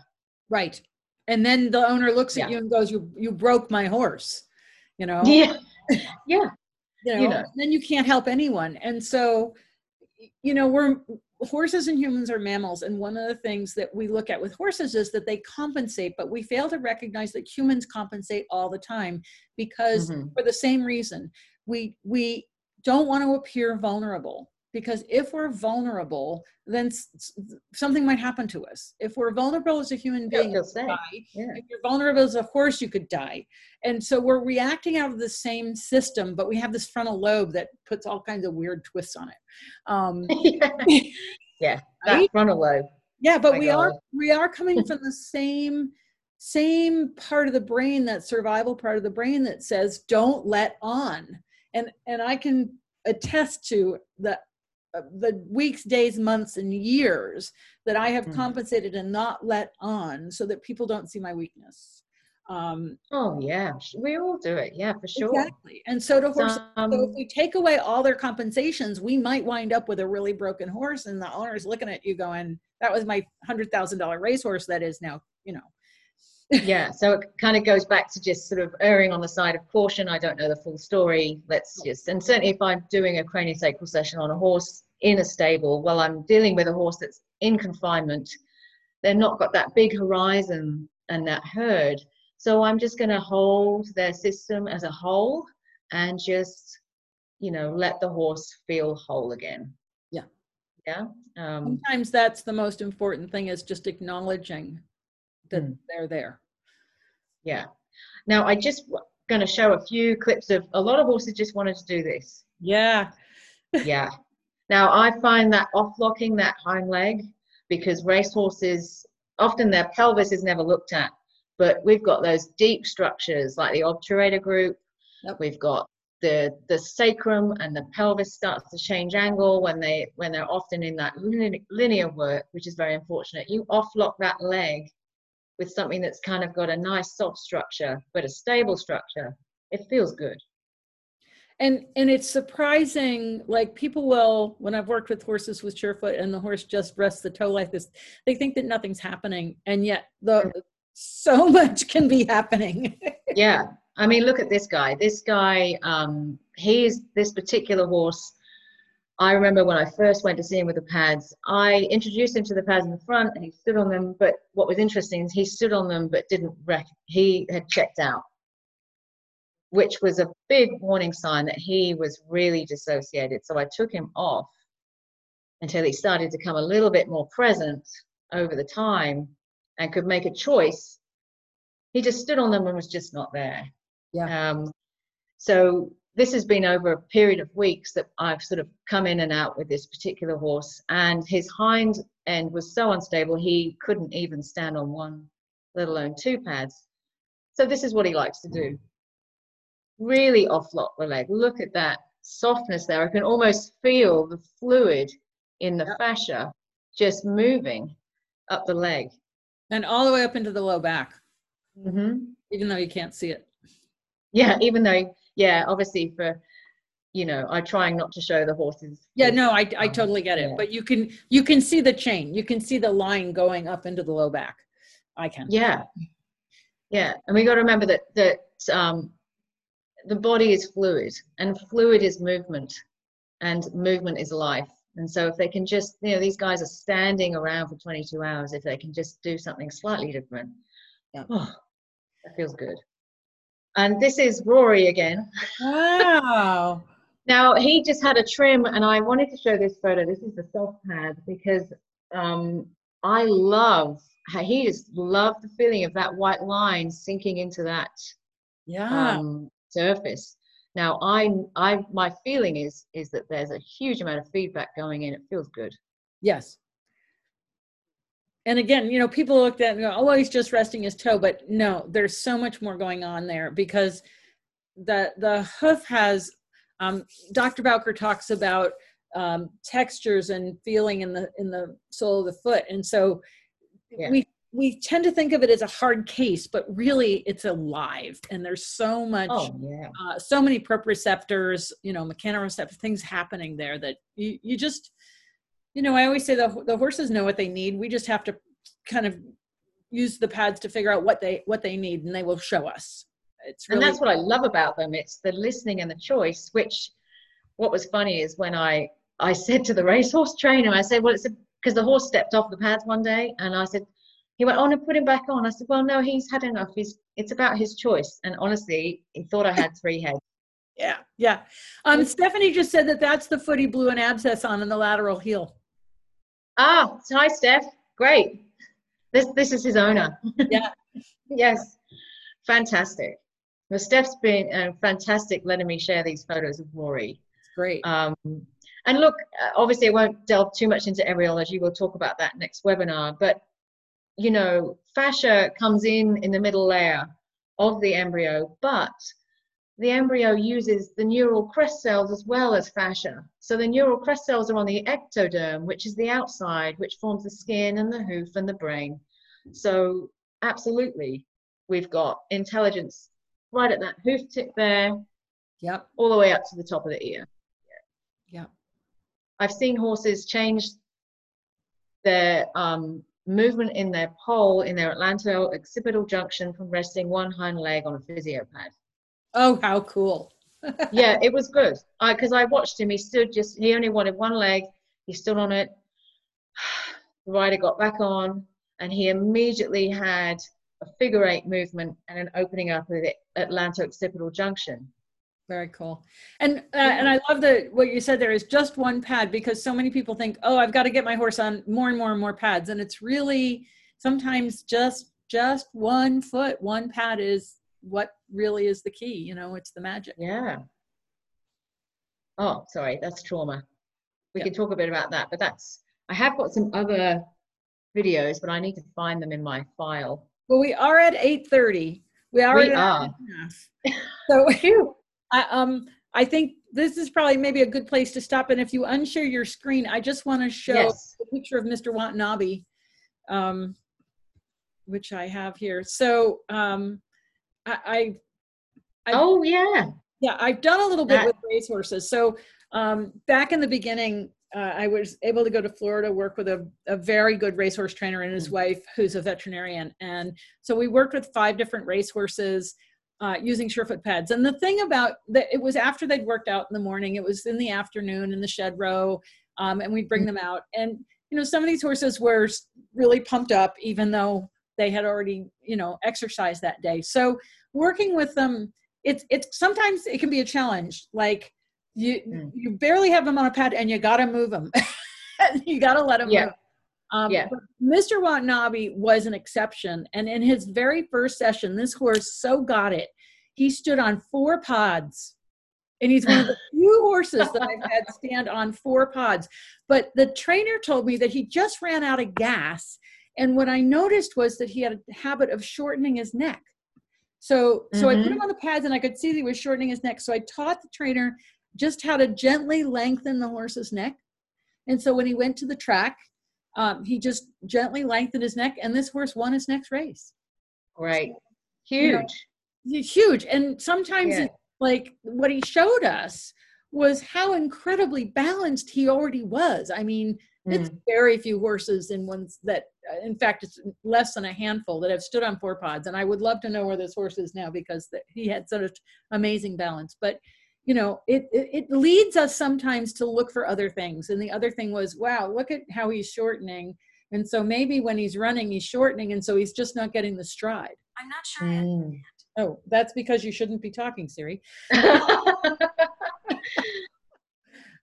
Right. And then the owner looks at you and goes, "You you broke my horse," you know. yeah yeah you know, you know. and then you can't help anyone. And so, you know, we're horses and humans are mammals. And one of the things that we look at with horses is that they compensate, but we fail to recognize that humans compensate all the time because Mhm. for the same reason, we we don't want to appear vulnerable. Because if we're vulnerable, then something might happen to us. If we're vulnerable as a human being, we die yeah if you're vulnerable as a horse, you could die. And so we're reacting out of the same system, but we have this frontal lobe that puts all kinds of weird twists on it. Um, yeah Right? that frontal lobe yeah, but My we are we are coming from the same same part of the brain, that survival part of the brain that says don't let on. And and I can attest to the the weeks, days, months, and years that I have Mhm. compensated and not let on so that people don't see my weakness. Um, oh yeah we all do it yeah for sure Exactly. And so do horses. Um, so if we take away all their compensations, we might wind up with a really broken horse, and the owner is looking at you going, "That was my hundred thousand dollar racehorse. That is now, you know." Yeah so it kind of goes back to just sort of erring on the side of caution. I don't know the full story. Let's just and certainly if i'm doing a craniosacral session on a horse in a stable while i'm dealing with a horse that's in confinement they're not got that big horizon and that herd. So i'm just going to hold their system as a whole and just you know let the horse feel whole again. Yeah. yeah um Sometimes that's the most important thing is just acknowledging that Mm. they're there. Yeah. Now I just going to show a few clips of a lot of horses just wanted to do this. Yeah. Yeah. Now I find that off locking that hind leg because race horses often their pelvis is never looked at, but we've got those deep structures like the obturator group. Yep. We've got the the sacrum and the pelvis starts to change angle when they when they're often in that linear, linear work, which is very unfortunate. You off lock that leg with something that's kind of got a nice soft structure, but a stable structure, it feels good. And and it's surprising, like people will, when I've worked with horses with surefoot and the horse just rests the toe like this, they think that nothing's happening. And yet the so much can be happening. yeah. I mean, look at this guy. This guy, um, he's this particular horse I remember when I first went to see him with the pads, I introduced him to the pads in the front and he stood on them. But what was interesting is he stood on them but didn't rec- he had checked out, which was a big warning sign that he was really dissociated. So I took him off until he started to come a little bit more present over the time and could make a choice. He just stood on them and was just not there. Yeah. Um, so this has been over a period of weeks that I've sort of come in and out with this particular horse, and his hind end was so unstable he couldn't even stand on one, let alone two pads. So this is what he likes to do. Really offlock the leg. Look at that softness there. I can almost feel the fluid in the fascia just moving up the leg. And all the way up into the low back. Mm-hmm. Even though you can't see it. Yeah, even though yeah, obviously for you know, I'm trying not to show the horses. Yeah, no, I I um, totally get it. Yeah. But you can you can see the chain. You can see the line going up into the low back. I can. Yeah. Yeah. And we got to remember that that um the body is fluid and fluid is movement and movement is life. And so if they can just, you know, these guys are standing around for 22 hours, if they can just do something slightly different, yeah. oh, that feels good. And this is Rory again. Wow. now he just had a trim, and I wanted to show this photo. This is the soft pad because um, I love how he just loved the feeling of that white line sinking into that yeah. um, surface. Now I, I, my feeling is is that there's a huge amount of feedback going in. It feels good. Yes and again, you know, people looked at, you know, oh, he's just resting his toe, but no, there's so much more going on there because the the hoof has. Um, Dr. Bowker talks about um, textures and feeling in the in the sole of the foot, and so yeah. we we tend to think of it as a hard case, but really it's alive, and there's so much, oh, yeah. uh, so many proprioceptors, you know, mechanoreceptor things happening there that you you just you know, I always say the the horses know what they need. We just have to kind of use the pads to figure out what they what they need, and they will show us. It's really- and that's what I love about them. It's the listening and the choice. Which, what was funny is when I I said to the racehorse trainer, I said, well, it's because the horse stepped off the pads one day, and I said, he went on and put him back on. I said, well, no, he's had enough. He's it's about his choice. And honestly, he thought I had three heads. Yeah, yeah. Um, Stephanie just said that that's the foot he blew an abscess on in the lateral heel. Ah, hi, Steph. Great. This this is his owner. Yeah. yes. Fantastic. Well, Steph's been uh, fantastic letting me share these photos of Rory. Great. Um, and look, uh, obviously, I won't delve too much into embryology. We'll talk about that next webinar. But you know, fascia comes in in the middle layer of the embryo, but the embryo uses the neural crest cells as well as fascia. So the neural crest cells are on the ectoderm, which is the outside, which forms the skin and the hoof and the brain. So absolutely, we've got intelligence right at that hoof tip there. Yep. All the way up to the top of the ear. Yeah. I've seen horses change their um, movement in their pole in their atlanto-occipital junction from resting one hind leg on a physio pad. Oh, how cool. yeah, it was good. I Because I, I, watched him. He stood just, he only wanted one leg. He stood on it. The rider got back on, and he immediately had a figure eight movement and an opening up of the atlanto-occipital junction. Very cool. And uh, and I love that what you said there is just one pad because so many people think, oh, I've got to get my horse on more and more and more pads, and it's really sometimes just just one foot, one pad is what really is the key you know it's the magic. Yeah. Oh sorry that's trauma. We can talk a bit about that but that's i have got some other videos but i need to find them in my file. Well we are at 8.30 we are we are. so I, um i think this is probably maybe a good place to stop and if you unshare your screen i just want to show yes. a picture of mr watanabe um which I have here. So um, I, I, I oh yeah, yeah, I've done a little bit That- with racehorses. So um, back in the beginning, uh, I was able to go to Florida, work with a, a very good racehorse trainer and his Mm. wife, who's a veterinarian. And so we worked with five different racehorses uh, using Surefoot pads. And the thing about that, it was after they'd worked out in the morning. It was in the afternoon in the shed row, um, and we'd bring them out. And you know, some of these horses were really pumped up, even though they had already you know exercised that day. So working with them it's it's sometimes it can be a challenge like you Mm. you barely have them on a pad and you gotta move them you gotta let them Yeah. move um, Yeah. mr watanabe was an exception and in his very first session this horse so got it he stood on four pods and he's one of the few horses that i've had stand on four pods but the trainer told me that he just ran out of gas and what i noticed was that he had a habit of shortening his neck so so I put him on the pads and I could see that he was shortening his neck. So I taught the trainer just how to gently lengthen the horse's neck. And so when he went to the track, um, he just gently lengthened his neck, and this horse won his next race. great, You know, huge. Huge. And sometimes, Yeah. it, like what he showed us was how incredibly balanced he already was. I mean, it's Mm. very few horses in ones that, uh, in fact, it's less than a handful that have stood on four pods. And I would love to know where this horse is now because th- he had such amazing balance. But you know, it, it it leads us sometimes to look for other things. And the other thing was, wow, look at how he's shortening. And so maybe when he's running, he's shortening, and so he's just not getting the stride. I'm not sure. I Mm. Oh, that's because you shouldn't be talking, Siri.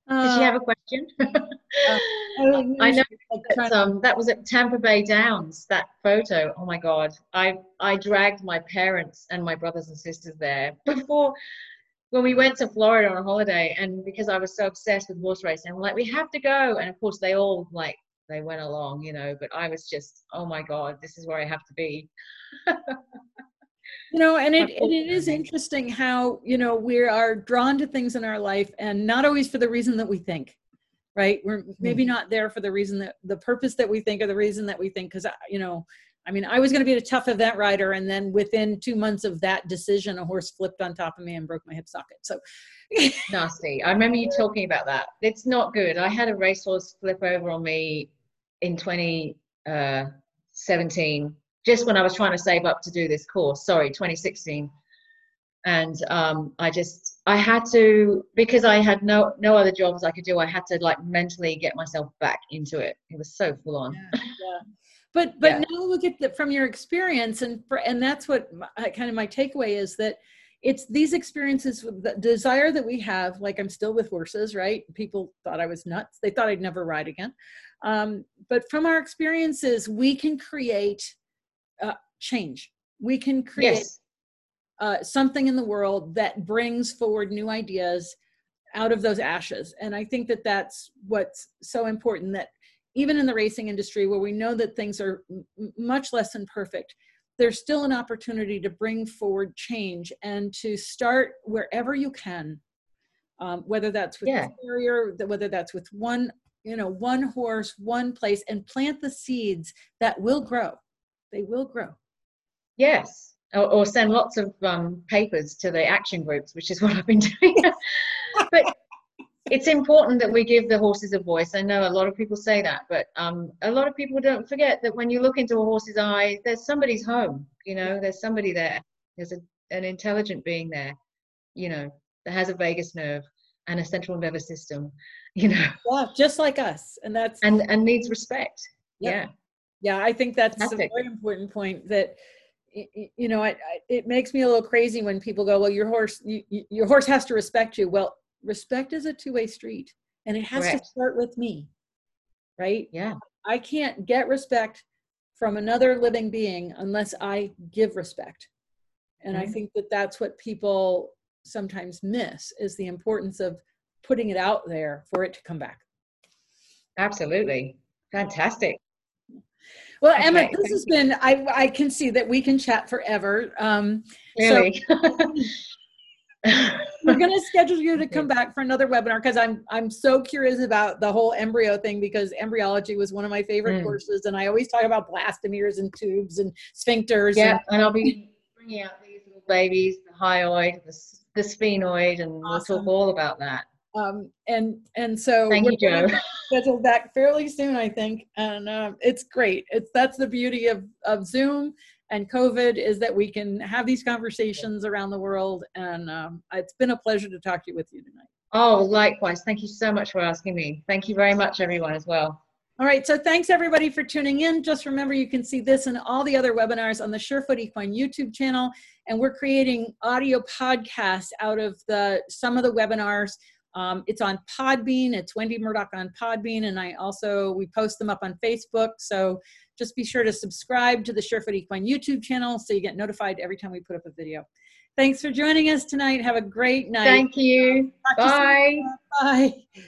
Did Uh, you have a question? I, I know trying to- um, that was at Tampa Bay Downs. That photo. Oh my God! I I dragged my parents and my brothers and sisters there before when we went to Florida on a holiday, and because I was so obsessed with horse racing, I'm like, we have to go. And of course, they all like they went along, you know. But I was just, oh my God, this is where I have to be. you know and it, and it is interesting how you know we are drawn to things in our life and not always for the reason that we think right we're maybe Mm-hmm. not there for the reason that the purpose that we think or the reason that we think because you know i mean i was going to be a tough event rider and then within two months of that decision a horse flipped on top of me and broke my hip socket so Nasty. I remember you talking about that. It's not good. I had a racehorse flip over on me in 2017, just when I was trying to save up to do this course. Sorry, 2016. And um, I just, I had to, because I had no no other jobs I could do. I had to like mentally get myself back into it. It was so full on. yeah. But but Yeah. now look at the, from your experience, and for, and that's what my, kind of my takeaway is that it's these experiences, the desire that we have. Like I'm still with horses, right? People thought I was nuts. They thought I'd never ride again. Um, but from our experiences, we can create uh, change. We can create Yes. uh, something in the world that brings forward new ideas out of those ashes. And I think that that's what's so important that even in the racing industry where we know that things are m- much less than perfect, there's still an opportunity to bring forward change and to start wherever you can, um, whether that's with Yeah. th- whether that's with one, you know, one horse, one place, and plant the seeds that will grow. They will grow. Yes. Or, or send lots of um, papers to the action groups, which is what I've been doing. but it's important that we give the horses a voice. I know a lot of people say that, but um, a lot of people don't forget that when you look into a horse's eye, there's somebody's home. You know, there's somebody there. There's a, an intelligent being there. You know, that has a vagus nerve and a central nervous system. You know, Yeah, just like us. And that's and and needs respect. Yep. Yeah. Yeah i think that's a very important point that you know it, it makes me a little crazy when people go well your horse you, you- your horse has to respect you well respect is a two-way street and it has Correct. to start with me right Yeah. i can't get respect from another living being unless i give respect and i Mhm. think that that's what people sometimes miss is the importance of putting it out there for it to come back Absolutely. Fantastic. Well, Okay, Emma, this has been, I, I can see that we can chat forever. Um, so Really. we're going to schedule you to come back for another webinar because I'm I'm so curious about the whole embryo thing because embryology was one of my favorite mm. courses and I always talk about blastomeres and tubes and sphincters. Yeah, and, and I'll be bringing out these little babies, the hyoid, the, the sphenoid, and awesome. we'll talk all about that. Um, and and so thank you, Joe. Scheduled back fairly soon, I think, and uh, it's great. It's that's the beauty of of Zoom and COVID is that we can have these conversations around the world. And um, it's been a pleasure to talk to you with you tonight. Oh, likewise. Thank you so much for asking me. Thank you very much, everyone, as well. All right, so thanks everybody for tuning in. Just remember you can see this and all the other webinars on the Surefoot Equine YouTube channel, and we're creating audio podcasts out of the some of the webinars. Um, it's on Podbean. It's Wendy Murdoch on Podbean, and I also we post them up on Facebook. So just be sure to subscribe to the Surefoot Equine YouTube channel so you get notified every time we put up a video. Thanks for joining us tonight. Have a great night. Thank you. Bye. You Bye.